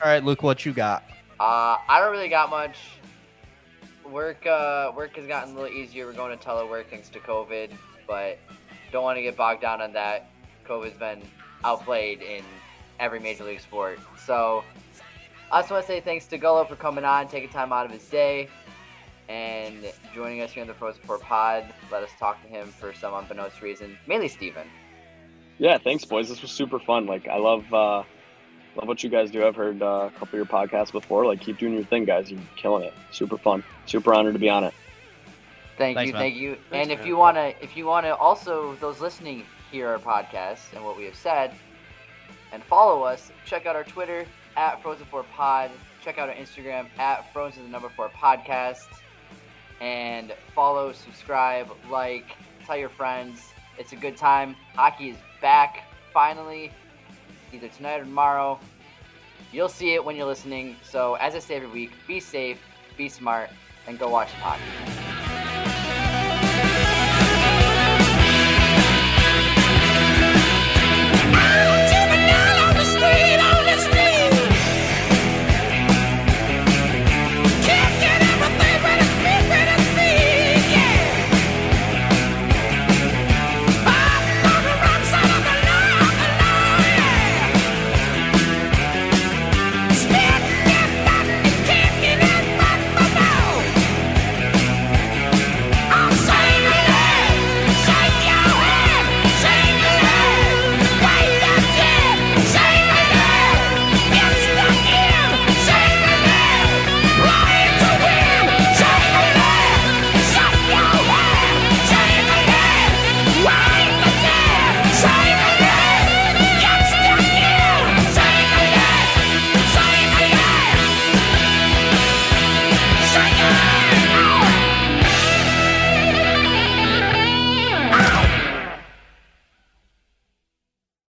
All right, Luke, what you got? Uh, I don't really got much. Work uh, work has gotten a little easier. We're going to telework thanks to COVID, but don't want to get bogged down on that. COVID's been outplayed in every major league sport. So I just want to say thanks to Gullo for coming on, taking time out of his day, and joining us here on the Frozen Four Pod. Let us talk to him for some unbeknownst reason, mainly Steven. Yeah, thanks, boys. This was super fun. Like, I love uh, love what you guys do. I've heard uh, a couple of your podcasts before. Like, keep doing your thing, guys. You're killing it. Super fun. Super honored to be on it. Thank Thanks, you, man. thank you. Thanks, and if man. you wanna, if you wanna, also those listening hear our podcast and what we have said, and follow us. Check out our Twitter at Frozen Four Pod. Check out our Instagram at Frozen the Number Four Podcast, and follow, subscribe, like, tell your friends. It's a good time. Hockey is back finally, either tonight or tomorrow. You'll see it when you're listening. So as I say every week, be safe, be smart, and go watch hockey.